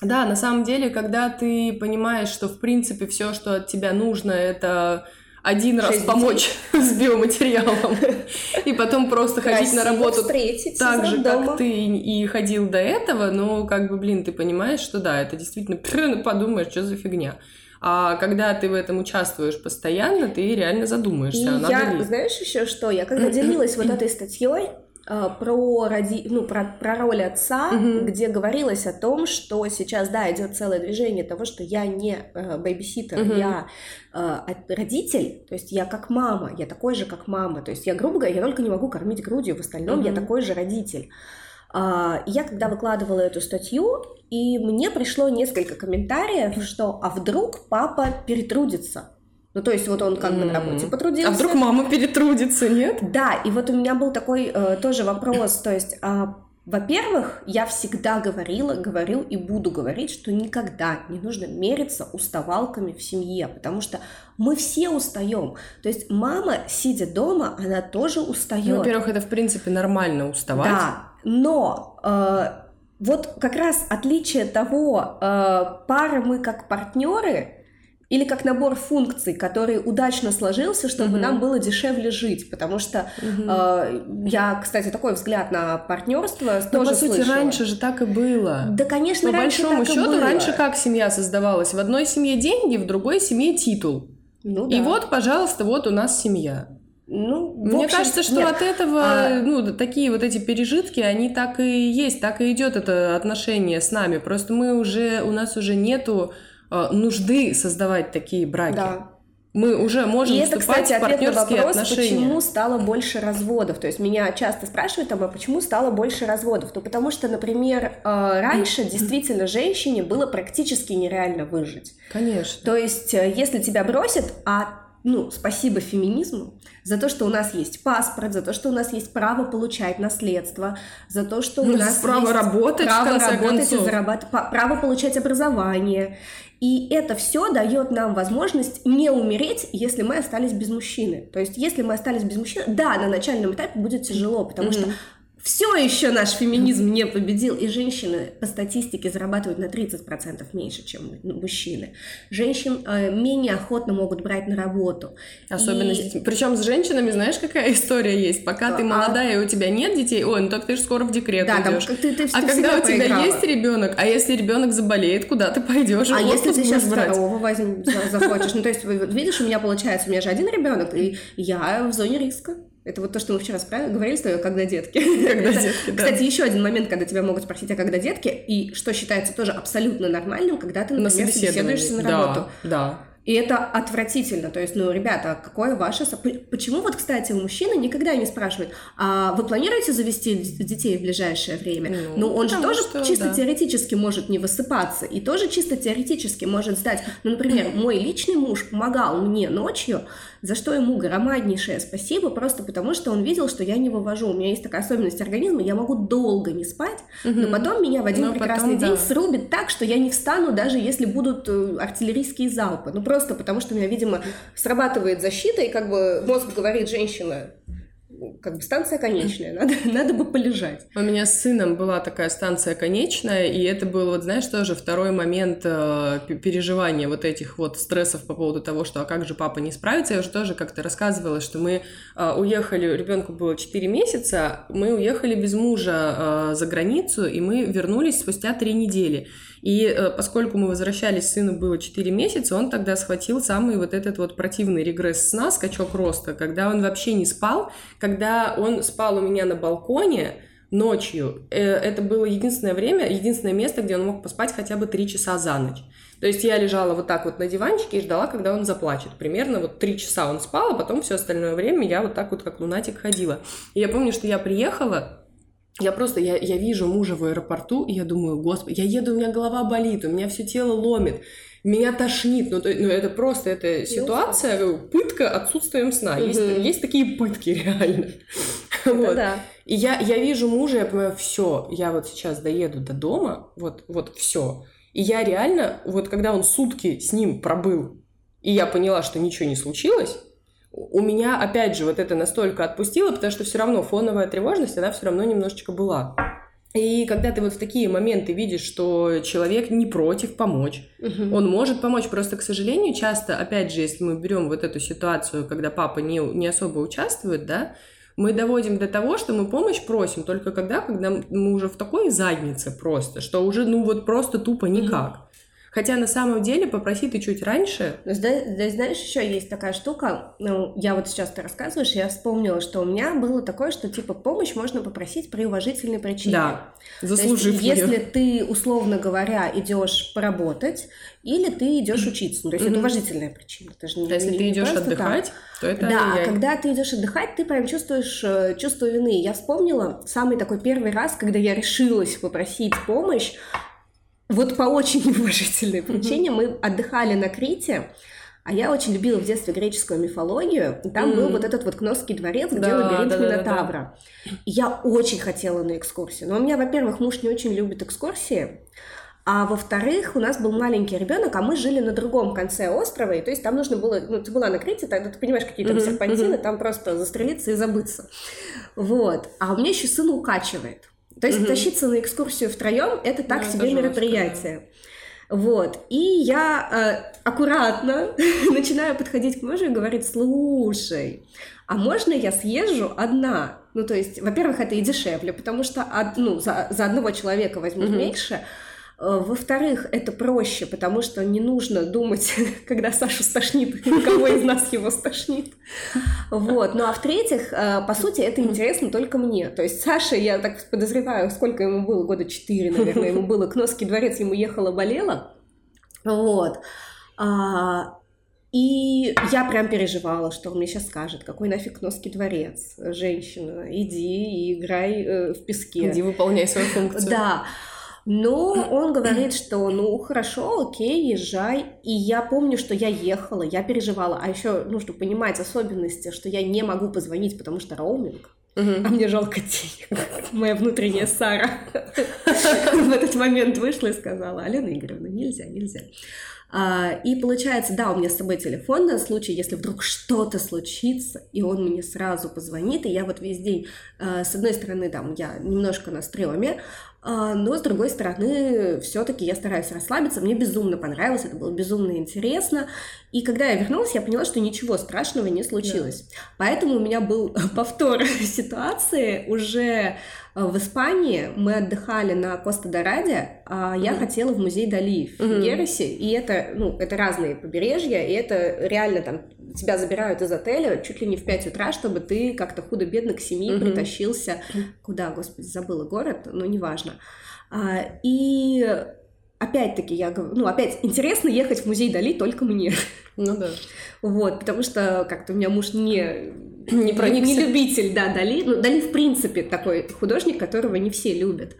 Да, на самом деле, когда ты понимаешь, что в принципе все, что от тебя нужно, это один раз помочь (laughs) с биоматериалом и потом просто ходить на работу так же, как ты и ходил до этого, но как бы, блин, ты понимаешь, что да, это действительно (laughs) подумаешь, что за фигня. А когда ты в этом участвуешь постоянно, ты реально задумаешься. И я, ли... знаешь еще что? Я когда делилась вот (clears throat) этой статьей, про, роди... ну, про, про роль отца, угу. где говорилось о том, что сейчас, да, идет целое движение того, что я не э, бэйбиситер, угу. я э, родитель, то есть я как мама, я такой же, как мама, то есть я, грубо говоря, я только не могу кормить грудью, в остальном угу. я такой же родитель. Э, я когда выкладывала эту статью, и мне пришло несколько комментариев, что а вдруг папа перетрудится, ну, то есть вот он как бы на работе потрудился. А вдруг мама перетрудится, нет? Да, и вот у меня был такой э, тоже вопрос, то есть... Э, во-первых, я всегда говорила, говорю и буду говорить, что никогда не нужно мериться уставалками в семье, потому что мы все устаем. То есть мама, сидя дома, она тоже устает. Ну, во-первых, это в принципе нормально уставать. Да, но э, вот как раз отличие того, э, пары мы как партнеры, или как набор функций, который удачно сложился, чтобы mm-hmm. нам было дешевле жить, потому что mm-hmm. э, я, кстати, такой взгляд на партнерство Но, тоже по сути, слышала. раньше же так и было. Да, конечно, по раньше большому так счету, и было. раньше как семья создавалась? В одной семье деньги, в другой семье титул. Ну, да. И вот, пожалуйста, вот у нас семья. Ну, Мне общем, кажется, что нет. от этого, а... ну, такие вот эти пережитки, они так и есть, так и идет это отношение с нами. Просто мы уже, у нас уже нету нужды создавать такие браки. Да. Мы уже можем И это, кстати, в партнерские вопрос, отношения. почему стало больше разводов. То есть меня часто спрашивают, а почему стало больше разводов? Ну, потому что, например, э, раньше действительно женщине было практически нереально выжить. Конечно. То есть, э, если тебя бросят, а ну, спасибо феминизму за то, что у нас есть паспорт, за то, что у нас есть право получать наследство, за то, что у ну, нас право есть работать, право работать концов. и зарабатывать, право получать образование. И это все дает нам возможность не умереть, если мы остались без мужчины. То есть, если мы остались без мужчины, да, на начальном этапе будет тяжело, потому mm-hmm. что все еще наш феминизм не победил, и женщины по статистике зарабатывают на 30% меньше, чем мужчины. Женщин э, менее охотно могут брать на работу. Особенно и... с детьми. Причем с женщинами, знаешь, какая история есть? Пока а... ты молодая и у тебя нет детей, ой, ну так ты же скоро в декрет да, идешь. Там, ты, ты, а ты когда у тебя проиграла. есть ребенок, а если ребенок заболеет, куда ты пойдешь? А если ты сейчас брать? второго возьм, захочешь? Ну, то есть, видишь, у меня получается, у меня же один ребенок, и я в зоне риска. Это вот то, что мы вчера говорили с тобой, когда детки. Когда детки, да. Кстати, еще один момент, когда тебя могут спросить, а когда детки, и что считается тоже абсолютно нормальным, когда ты, например, на собеседуешься на работу. Да, да. И это отвратительно. То есть, ну, ребята, какое ваше... Почему вот, кстати, у мужчины никогда не спрашивают, а вы планируете завести детей в ближайшее время? Ну, ну он же тоже что, чисто да. теоретически может не высыпаться и тоже чисто теоретически может сдать. Ну, например, мой личный муж помогал мне ночью, за что ему громаднейшее спасибо, просто потому что он видел, что я не вывожу. У меня есть такая особенность организма, я могу долго не спать, угу. но потом меня в один но прекрасный потом, день да. срубит так, что я не встану, даже если будут э, артиллерийские залпы. Ну просто потому, что у меня, видимо, срабатывает защита, и как бы мозг говорит, женщина, как бы станция конечная, (laughs) надо, надо бы полежать. У меня с сыном была такая станция конечная, и это был, вот знаешь, тоже второй момент э, переживания вот этих вот стрессов по поводу того, что а как же папа не справится. Я уже тоже как-то рассказывала, что мы э, уехали, ребенку было 4 месяца, мы уехали без мужа э, за границу, и мы вернулись спустя 3 недели. И э, поскольку мы возвращались, сыну было 4 месяца, он тогда схватил самый вот этот вот противный регресс сна, скачок роста, когда он вообще не спал, когда он спал у меня на балконе, ночью. Э, это было единственное время, единственное место, где он мог поспать хотя бы три часа за ночь. То есть я лежала вот так вот на диванчике и ждала, когда он заплачет. Примерно вот три часа он спал, а потом все остальное время я вот так вот как лунатик ходила. И я помню, что я приехала, я просто, я, я вижу мужа в аэропорту, и я думаю, господи, я еду, у меня голова болит, у меня все тело ломит, меня тошнит. Ну, то, ну это просто, это ситуация, пытка отсутствием сна. Есть, есть такие пытки (laughs) реально. Вот. Да. И я, я вижу мужа, я понимаю, все, я вот сейчас доеду до дома, вот, вот все. И я реально, вот когда он сутки с ним пробыл, и я поняла, что ничего не случилось, у меня, опять же, вот это настолько отпустило, потому что все равно фоновая тревожность, она все равно немножечко была. И когда ты вот в такие моменты видишь, что человек не против помочь, угу. он может помочь, просто, к сожалению, часто, опять же, если мы берем вот эту ситуацию, когда папа не, не особо участвует, да, мы доводим до того, что мы помощь просим только когда, когда мы уже в такой заднице просто, что уже, ну вот просто тупо никак. Mm-hmm. Хотя на самом деле попроси ты чуть раньше. Здесь, здесь, знаешь, еще есть такая штука. Ну, я вот сейчас ты рассказываешь, я вспомнила, что у меня было такое, что типа помощь можно попросить при уважительной причине. Да, заслужив есть, Если ты, условно говоря, идешь поработать, или ты идешь учиться. Ну, то есть mm-hmm. это уважительная причина. Это же не, если не, ты идешь отдыхать, так. то это Да, а когда ты идешь отдыхать, ты прям чувствуешь э, чувство вины. Я вспомнила самый такой первый раз, когда я решилась попросить помощь. Вот по очень (laughs) неуважительной причине mm-hmm. мы отдыхали на Крите, а я очень любила в детстве греческую мифологию, и там mm. был вот этот вот Кносский дворец, где да, лабиринт да, Минотавра. Да, да. И я очень хотела на экскурсию. Но у меня, во-первых, муж не очень любит экскурсии, а во-вторых, у нас был маленький ребенок, а мы жили на другом конце острова, и то есть там нужно было, ну, ты была на Крите, тогда ты понимаешь, какие там серпантины, там просто застрелиться и забыться. Вот. А у меня еще сын укачивает. То есть тащиться на экскурсию втроем это так ну, себе мероприятие. Жестко, Вот. И я э, аккуратно (laughs) начинаю подходить к мужу и говорить, слушай, а можно я съезжу одна? Ну, то есть, во-первых, это и дешевле, потому что ну, за, за одного человека возьмут mm-hmm. меньше, во-вторых, это проще, потому что не нужно думать, (laughs) когда Сашу стошнит, (laughs) кого из нас его стошнит. Вот. Ну а в-третьих, э, по сути, это интересно только мне. То есть Саша, я так подозреваю, сколько ему было, года четыре, наверное, ему было, к Носский дворец ему ехала-болела. Вот. А, и я прям переживала, что он мне сейчас скажет, какой нафиг Носский дворец, женщина, иди и играй э, в песке. Иди выполняй свою функцию. Да. Но он (clears throat) говорит, что ну хорошо, окей, езжай. И я помню, что я ехала, я переживала. А еще нужно понимать особенности, что я не могу позвонить, потому что роуминг. Uh-huh. А мне жалко денег. (laughs) Моя внутренняя Сара (laughs) (laughs) в этот момент вышла и сказала, Алена Игоревна, нельзя, нельзя. А, и получается, да, у меня с собой телефон на случай, если вдруг что-то случится, и он мне сразу позвонит, и я вот весь день, а, с одной стороны, там, я немножко на стреме, но, с другой стороны, все-таки я стараюсь расслабиться. Мне безумно понравилось, это было безумно интересно. И когда я вернулась, я поняла, что ничего страшного не случилось. Да. Поэтому у меня был (laughs) повтор (laughs) ситуации уже в Испании мы отдыхали на Коста-Дораде, а я mm-hmm. хотела в музей Дали в mm-hmm. и это, ну, это разные побережья, и это реально там тебя забирают из отеля чуть ли не в 5 утра, чтобы ты как-то худо-бедно к семье mm-hmm. притащился. Куда, господи, забыла город, но неважно. А, и опять-таки, я говорю, ну, опять интересно ехать в музей Дали только мне. Ну да. (laughs) Вот, потому что как-то у меня муж не не, про, не, не любитель, да, Дали. Ну, Дали, в принципе, такой художник, которого не все любят.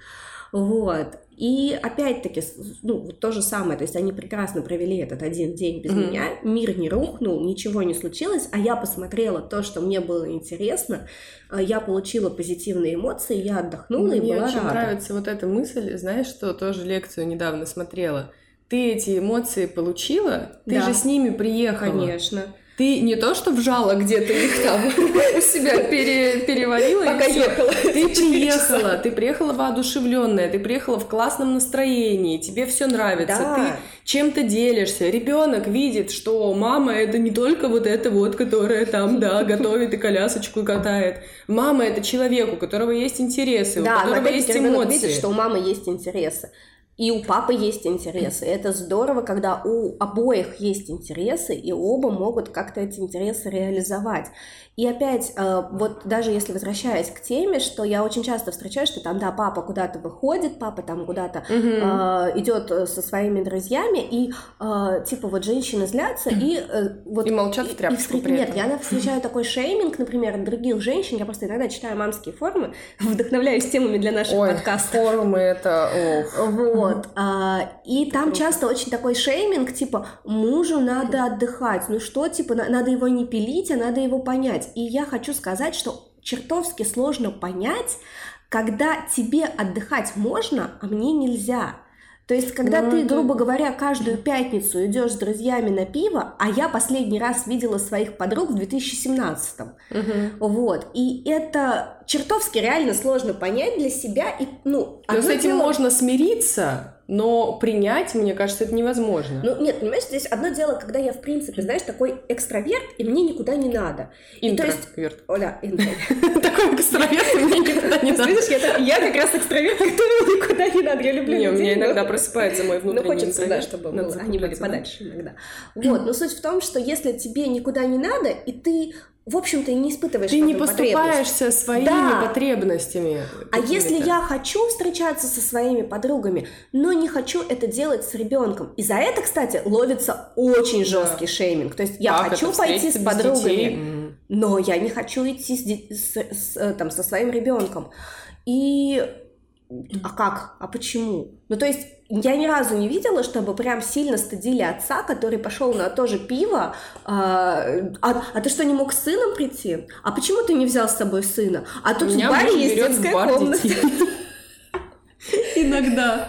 Вот. И опять-таки, ну, то же самое, то есть они прекрасно провели этот один день без mm-hmm. меня, мир не рухнул, ничего не случилось, а я посмотрела то, что мне было интересно, а я получила позитивные эмоции, я отдохнула мне и была очень рада. нравится вот эта мысль, знаешь, что тоже лекцию недавно смотрела. Ты эти эмоции получила, ты да. же с ними приехала. Конечно. Ты не то, что вжала где-то их там у себя пере, переварила. Пока ехала. Ты приехала, ты приехала воодушевленная, ты приехала в классном настроении, тебе все нравится, да. ты чем-то делишься. Ребенок видит, что мама это не только вот это вот, которая там, да, готовит и колясочку катает. Мама это человек, у которого есть интересы, да, у которого есть эмоции. видит, что у мамы есть интересы. И у папы есть интересы. Это здорово, когда у обоих есть интересы, и оба могут как-то эти интересы реализовать. И опять, э, вот даже если возвращаясь к теме, что я очень часто встречаю, что там, да, папа куда-то выходит, папа там куда-то угу. э, идет э, со своими друзьями, и э, типа вот женщины злятся, и э, вот... И молчат в тряпочку и встр... Нет, я встречаю такой шейминг, например, других женщин, я просто иногда читаю мамские форумы, (laughs) вдохновляюсь темами для наших Ой, подкастов. форумы это... Ох. Вот. А, и там Круто. часто очень такой шейминг, типа, мужу надо отдыхать, ну что, типа, надо его не пилить, а надо его понять. И я хочу сказать, что чертовски сложно понять, когда тебе отдыхать можно, а мне нельзя. То есть, когда ну, ты, это... грубо говоря, каждую пятницу идешь с друзьями на пиво, а я последний раз видела своих подруг в 2017. Угу. Вот. И это чертовски реально сложно понять для себя. И, ну, Но с этим дело... можно смириться, но принять, мне кажется, это невозможно. Ну, нет, понимаешь, здесь одно дело, когда я, в принципе, знаешь, такой экстраверт, и мне никуда не надо. Интроверт. Оля, (laughs) Такой экстраверт, и мне никуда не надо. Видишь, я как раз экстраверт, которому никуда не надо. Я люблю людей. у меня иногда просыпается мой внутренний Ну, хочется, да, чтобы они были подальше иногда. Вот, но суть в том, что если тебе никуда не надо, и ты в общем-то, и не испытываешь Ты не поступаешься своими да. потребностями. А если я хочу встречаться со своими подругами, но не хочу это делать с ребенком, и за это, кстати, ловится очень жесткий да. шейминг. То есть я как хочу пойти с подругами, но я не хочу идти с, с, с, э, там, со своим ребенком. И а как? А почему? Ну, то есть я ни разу не видела, чтобы прям сильно стыдили отца, который пошел на то же пиво. А, а, а ты что, не мог с сыном прийти? А почему ты не взял с собой сына? А тут в баре есть детская комната. Иногда.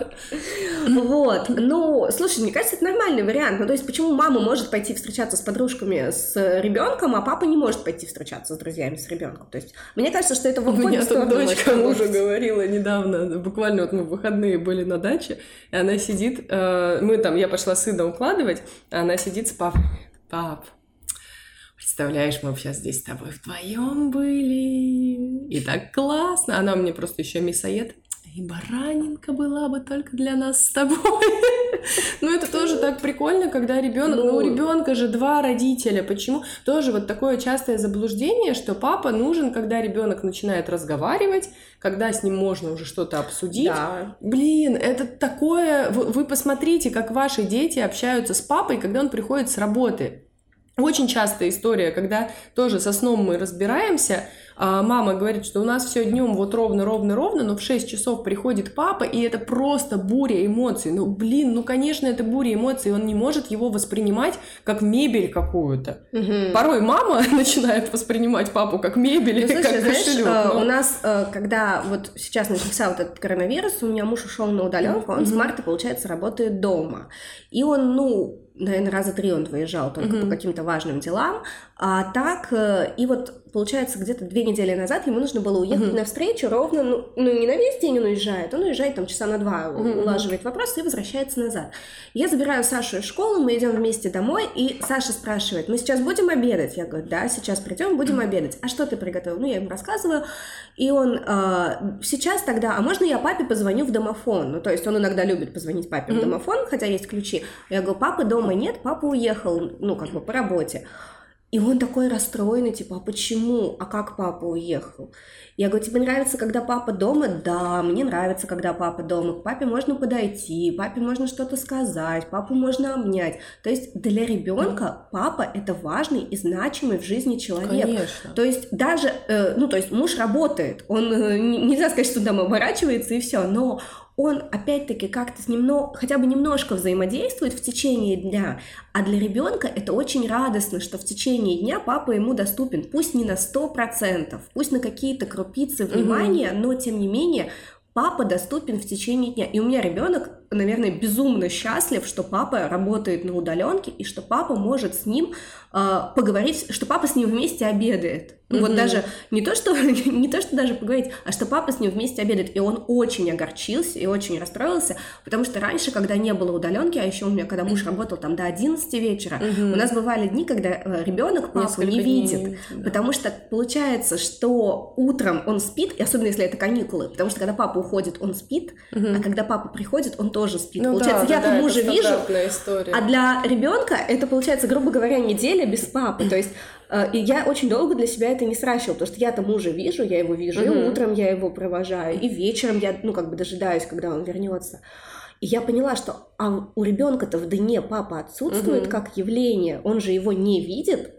Вот. Ну, слушай, мне кажется, это нормальный вариант. Ну, то есть, почему мама может пойти встречаться с подружками с ребенком, а папа не может пойти встречаться с друзьями с ребенком? То есть, мне кажется, что это в У меня тут дочка уже говорила недавно, буквально вот мы в выходные были на даче, и она сидит, э, мы там, я пошла сына укладывать, а она сидит с папой. Пап, Представляешь, мы сейчас здесь с тобой вдвоем были. И так классно. Она мне просто еще мясоед и баранинка была бы только для нас с тобой. (laughs) Ну, это тоже так прикольно, когда ребенок, ну, у ну. ребенка же два родителя. Почему? Тоже вот такое частое заблуждение, что папа нужен, когда ребенок начинает разговаривать, когда с ним можно уже что-то обсудить. Да. Блин, это такое... Вы, вы посмотрите, как ваши дети общаются с папой, когда он приходит с работы. Очень частая история, когда тоже со сном мы разбираемся, а мама говорит, что у нас все днем вот ровно, ровно, ровно, но в 6 часов приходит папа, и это просто буря эмоций. Ну, блин, ну, конечно, это буря эмоций, он не может его воспринимать как мебель какую-то. Угу. Порой мама (laughs) начинает воспринимать папу как мебель, ну, слушай, как знаешь, кошелек. Э, но... У нас, э, когда вот сейчас начался вот этот коронавирус, у меня муж ушел на удаленку, он угу. с марта, получается, работает дома. И он, ну, наверное, раза три он выезжал только mm-hmm. по каким-то важным делам. А так, э, и вот, получается, где-то две недели назад ему нужно было уехать mm-hmm. на встречу ровно, ну, ну, не на весь день он уезжает, он уезжает там часа на два, mm-hmm. улаживает вопрос и возвращается назад. Я забираю Сашу из школы, мы идем вместе домой, и Саша спрашивает, мы сейчас будем обедать? Я говорю, да, сейчас придем, будем mm-hmm. обедать. А что ты приготовил? Ну, я ему рассказываю, и он, э, сейчас тогда, а можно я папе позвоню в домофон? Ну, то есть он иногда любит позвонить папе mm-hmm. в домофон, хотя есть ключи. Я говорю, папы дома нет, папа уехал, ну, как бы по работе. И он такой расстроенный, типа, а почему? А как папа уехал? Я говорю, тебе нравится, когда папа дома? Да, мне нравится, когда папа дома. К папе можно подойти, папе можно что-то сказать, папу можно обнять. То есть для ребенка папа это важный и значимый в жизни человек. Конечно. То есть даже, э, ну то есть муж работает, он э, нельзя сказать, что там оборачивается и все, но он опять-таки как-то немного, хотя бы немножко взаимодействует в течение дня, а для ребенка это очень радостно, что в течение дня папа ему доступен, пусть не на 100%, пусть на какие-то крупицы внимания, угу. но тем не менее папа доступен в течение дня. И у меня ребенок, наверное, безумно счастлив, что папа работает на удаленке и что папа может с ним э, поговорить, что папа с ним вместе обедает. Mm-hmm. Вот даже не то, что (laughs) не то, что даже поговорить, а что папа с ним вместе обедает. И он очень огорчился и очень расстроился, потому что раньше, когда не было удаленки, а еще у меня, когда муж работал там до 11 вечера, mm-hmm. у нас бывали дни, когда э, ребенок папу не видит, не видит да. потому что получается, что утром он спит, и особенно если это каникулы, потому что когда папа уходит, он спит, mm-hmm. а когда папа приходит, он тоже тоже спит. Ну получается, да, я-то да, мужа вижу, история. а для ребенка это получается, грубо говоря, неделя без папы. То есть э, и я очень долго для себя это не сращивала, потому что я-то мужа вижу, я его вижу, Мгм. и утром я его провожаю, и вечером я, ну, как бы дожидаюсь, когда он вернется. И я поняла, что а у ребенка-то в дне папа отсутствует Мгм. как явление, он же его не видит.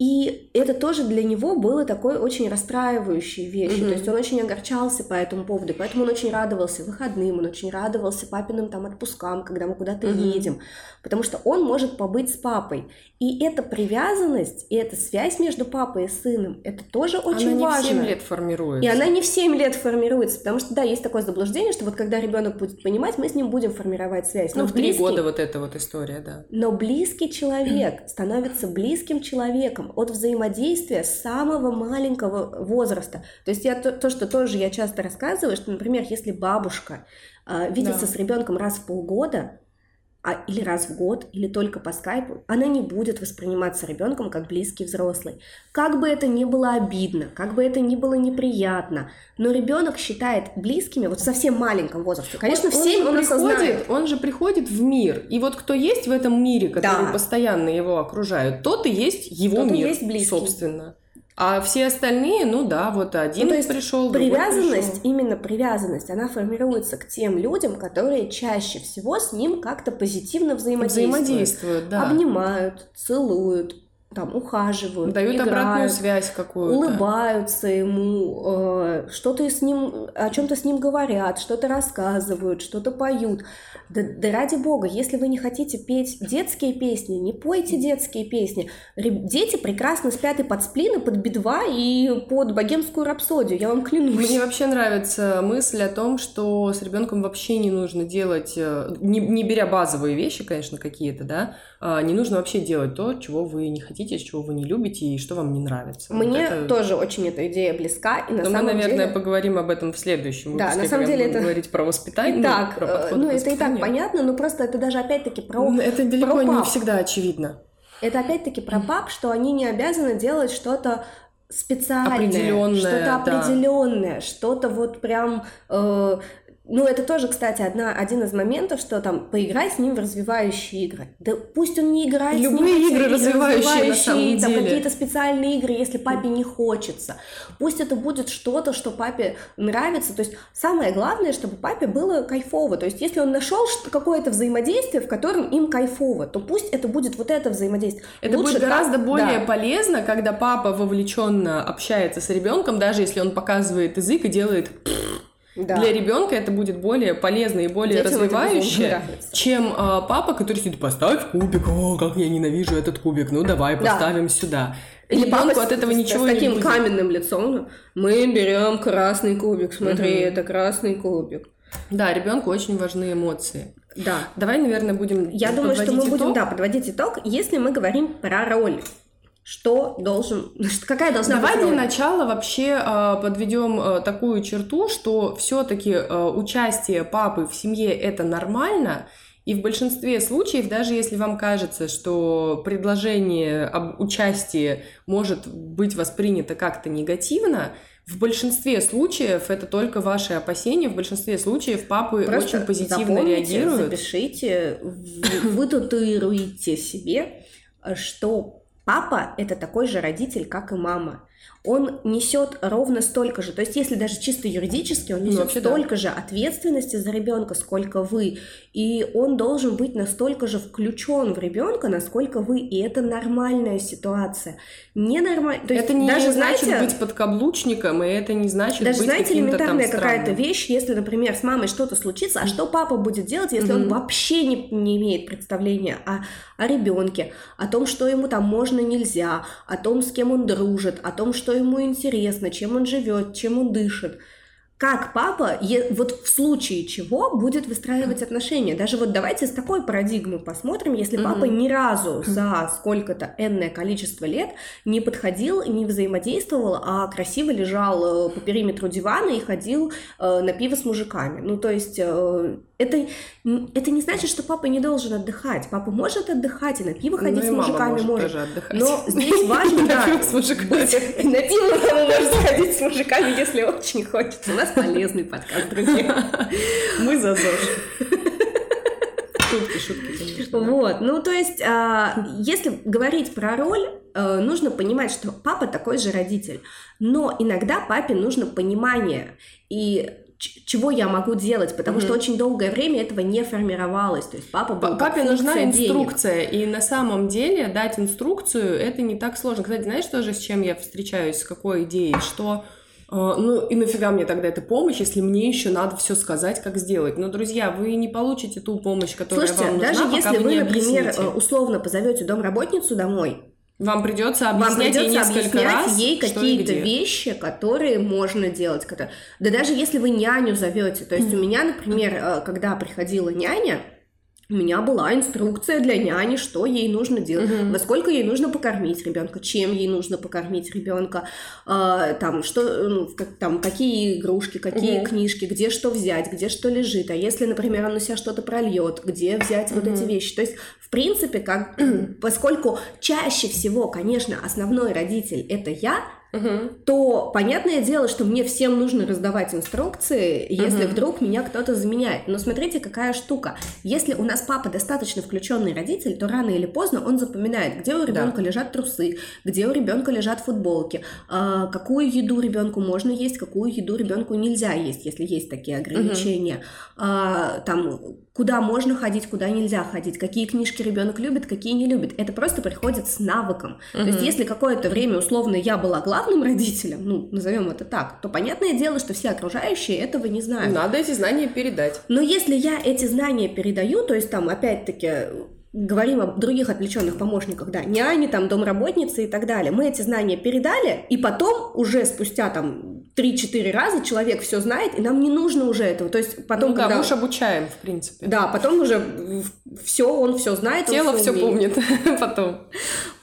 И это тоже для него было такой очень расстраивающей вещью. Мгм. То есть он очень огорчался по этому поводу, поэтому он очень радовался выходным, он очень радовался папиным там отпускам, когда мы куда-то Мгм. едем, потому что он может побыть с папой. И эта привязанность, и эта связь между папой и сыном, это тоже очень Она не важно. в 7 лет формируется. И она не в 7 лет формируется, потому что, да, есть такое заблуждение, что вот когда ребенок будет понимать, мы с ним будем формировать связь. Ну, Но в 3 близкий- года вот эта вот история, да. но близкий человек (clears throat) становится близким человеком от взаимодействия с самого маленького возраста. То есть я то, то, что тоже я часто рассказываю, что, например, если бабушка а, видится Да. с ребенком раз в полгода, а, или раз в год, или только по скайпу, она не будет восприниматься ребенком как близкий взрослый. Как бы это ни было обидно, как бы это ни было неприятно, но ребенок считает близкими вот в совсем маленьком возрасте. Конечно, он, в 7 он, он, осознает. приходит, он же приходит в мир. И вот кто есть в этом мире, который Да. постоянно его окружают, тот и есть его Тот и мир, есть близкий. собственно. А все остальные, ну да, вот один Ну, то есть пришел, Привязанность, пришел. именно привязанность, она формируется к тем людям, которые чаще всего с ним как-то позитивно взаимодействуют. взаимодействуют, да. Обнимают, целуют, там, ухаживают, Дают играют, обратную связь какую-то. улыбаются ему, э, что-то с ним, о чем-то с ним говорят, что-то рассказывают, что-то поют. Да, да ради бога, если вы не хотите петь детские песни, не пойте детские песни. Дети прекрасно спят и под сплины, под бедва и под богемскую рапсодию, я вам клянусь. Мне вообще нравится мысль о том, что с ребенком вообще не нужно делать, э, не, не беря базовые вещи, конечно, какие-то, да, а, не нужно вообще делать то, чего вы не хотите, чего вы не любите и что вам не нравится. Вот Мне это- тоже очень эта идея близка, и на Но мы, самом наверное, деле... поговорим об этом в следующем Да, выпуске, на самом деле это- говорить про воспитание, Так, про подход ну это и так понятно, но просто это даже опять-таки про Ну, Это далеко про не пап. всегда очевидно. Это опять-таки про пап, что они не обязаны делать что-то специальное, Определённое, что-то да. определенное, что-то вот прям. э, ну, это тоже, кстати, одна, один из моментов, что там поиграть с ним в развивающие игры. Да пусть он не играет с Любые ним в эти игры развивающие, на самом там, деле. какие-то специальные игры, если папе не хочется. Пусть это будет что-то, что папе нравится. То есть самое главное, чтобы папе было кайфово. То есть если он нашел какое-то взаимодействие, в котором им кайфово, то пусть это будет вот это взаимодействие. Это Лучше будет гораздо так- более да. полезно, когда папа вовлеченно общается с ребенком, даже если он показывает язык и делает Да. Для ребенка это будет более полезно и более Детям развивающе, чем а, папа, который сидит, поставь кубик, о, как я ненавижу этот кубик, ну давай Да. поставим сюда. Или Ребенку папа от этого с, ничего с не таким будет. каменным лицом. Мы берем красный кубик. Смотри, Мгм. это красный кубик. Да, ребенку очень важны эмоции. Да. Давай, наверное, будем Я думаю, что мы будем итог. да, подводить итог, если мы говорим про роль. Что должен... Какая должна Давай быть для роль? начала вообще а, подведем а, такую черту, что все-таки участие папы в семье это нормально, и в большинстве случаев, даже если вам кажется, что предложение об участии может быть воспринято как-то негативно, в большинстве случаев это только ваши опасения, в большинстве случаев папы Просто очень позитивно реагируют. запишите, вы татуируете себе, что папа это такой же родитель, как и мама. Он несет ровно столько же, то есть если даже чисто юридически, он Ну, несет да. столько же ответственности за ребенка, сколько вы, и он должен быть настолько же включен в ребенка, насколько вы, и это нормальная ситуация. Ненормально, то есть это не даже значит знаете, быть подкаблучником, и это не значит даже быть знаете, элементарная какая-то вещь, если, например, с мамой что-то случится, а что папа будет делать, если он Мгм. вообще не, не имеет представления о, о ребенке, о том, что ему там можно, нельзя, о том, с кем он дружит, о том, что ему интересно, чем он живет, чем он дышит. Как папа, вот в случае чего, будет выстраивать отношения? Даже вот давайте с такой парадигмы посмотрим, если папа ни разу за сколько-то энное количество лет не подходил, не взаимодействовал, а красиво лежал э, по периметру дивана и ходил э, на пиво с мужиками. Ну, то есть э, это, это не значит, что папа не должен отдыхать. Папа может отдыхать и на пиво ходить Ну с мужиками может может. тоже отдыхать. Но здесь важно, (laughs) да, с мужиками. на пиво мама может сходить с мужиками, если очень хочется. У нас полезный подкаст, друзья. (laughs) Мы за ЗОЖ. Шутки, шутки, конечно. Вот, ну то есть, а, если говорить про роль, а, нужно понимать, что папа такой же родитель, но иногда папе нужно понимание и чего я могу делать, потому mm-hmm. что очень долгое время этого не формировалось. То есть папа был Папе нужна инструкция, денег. и на самом деле дать инструкцию это не так сложно. Кстати, знаешь тоже, с чем я встречаюсь, с какой идеей, что э, ну и нафига мне тогда эта помощь, если мне еще надо все сказать, как сделать. Но, друзья, вы не получите ту помощь, которая Слушайте, вам нужна, даже если вы, например, объясните. условно позовете домработницу домой, вам придется объяснять Вам придется ей несколько объяснять раз, ей какие-то вещи, которые можно делать. Которые... Да даже если вы няню зовете. То есть mm-hmm. у меня, например, э, когда приходила няня, у меня была инструкция для няни, что ей нужно делать, угу. во сколько ей нужно покормить ребенка, чем ей нужно покормить ребенка, э, там что, ну, как, там какие игрушки, какие угу. книжки, где что взять, где что лежит, а если, например, он на себя что-то прольет, где взять угу. вот эти вещи. То есть, в принципе, как, (clears throat) поскольку чаще всего, конечно, основной родитель это я, угу. то понятное дело, что мне всем нужно раздавать инструкции, если угу. вдруг меня кто-то заменяет. Но смотрите, какая штука. Если у нас папа достаточно включенный родитель, то рано или поздно он запоминает, где у ребенка да. лежат трусы, где у ребенка лежат футболки, а, какую еду ребенку можно есть, какую еду ребенку нельзя есть, если есть такие ограничения. Угу. Там куда можно ходить, куда нельзя ходить, какие книжки ребенок любит, какие не любит. Это просто приходит с навыком. Угу. То есть, если какое-то время условно я была главным родителем, ну, назовем это так, то понятное дело, что все окружающие этого не знают. Надо эти знания передать. Но если я эти знания передаю, то есть там опять-таки говорим об других отвлеченных помощниках, да, няни, там, домработницы и так далее. Мы эти знания передали, и потом уже спустя там 3-4 раза человек все знает, и нам не нужно уже этого. То есть потом, ну, когда... да, мы уж обучаем, в принципе. Да, потом уже все, он все знает. Тело все помнит (laughs) потом.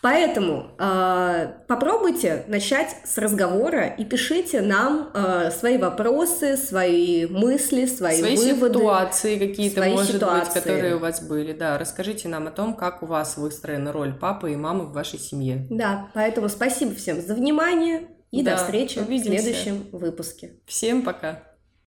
Поэтому э, попробуйте начать с разговора и пишите нам э, свои вопросы, свои мысли, свои, свои выводы. ситуации какие-то, может ситуации. быть, которые у вас были. Да, расскажите нам о том, как у вас выстроена роль папы и мамы в вашей семье. Да, поэтому спасибо всем за внимание и да, до встречи увидимся. в следующем выпуске. Всем пока.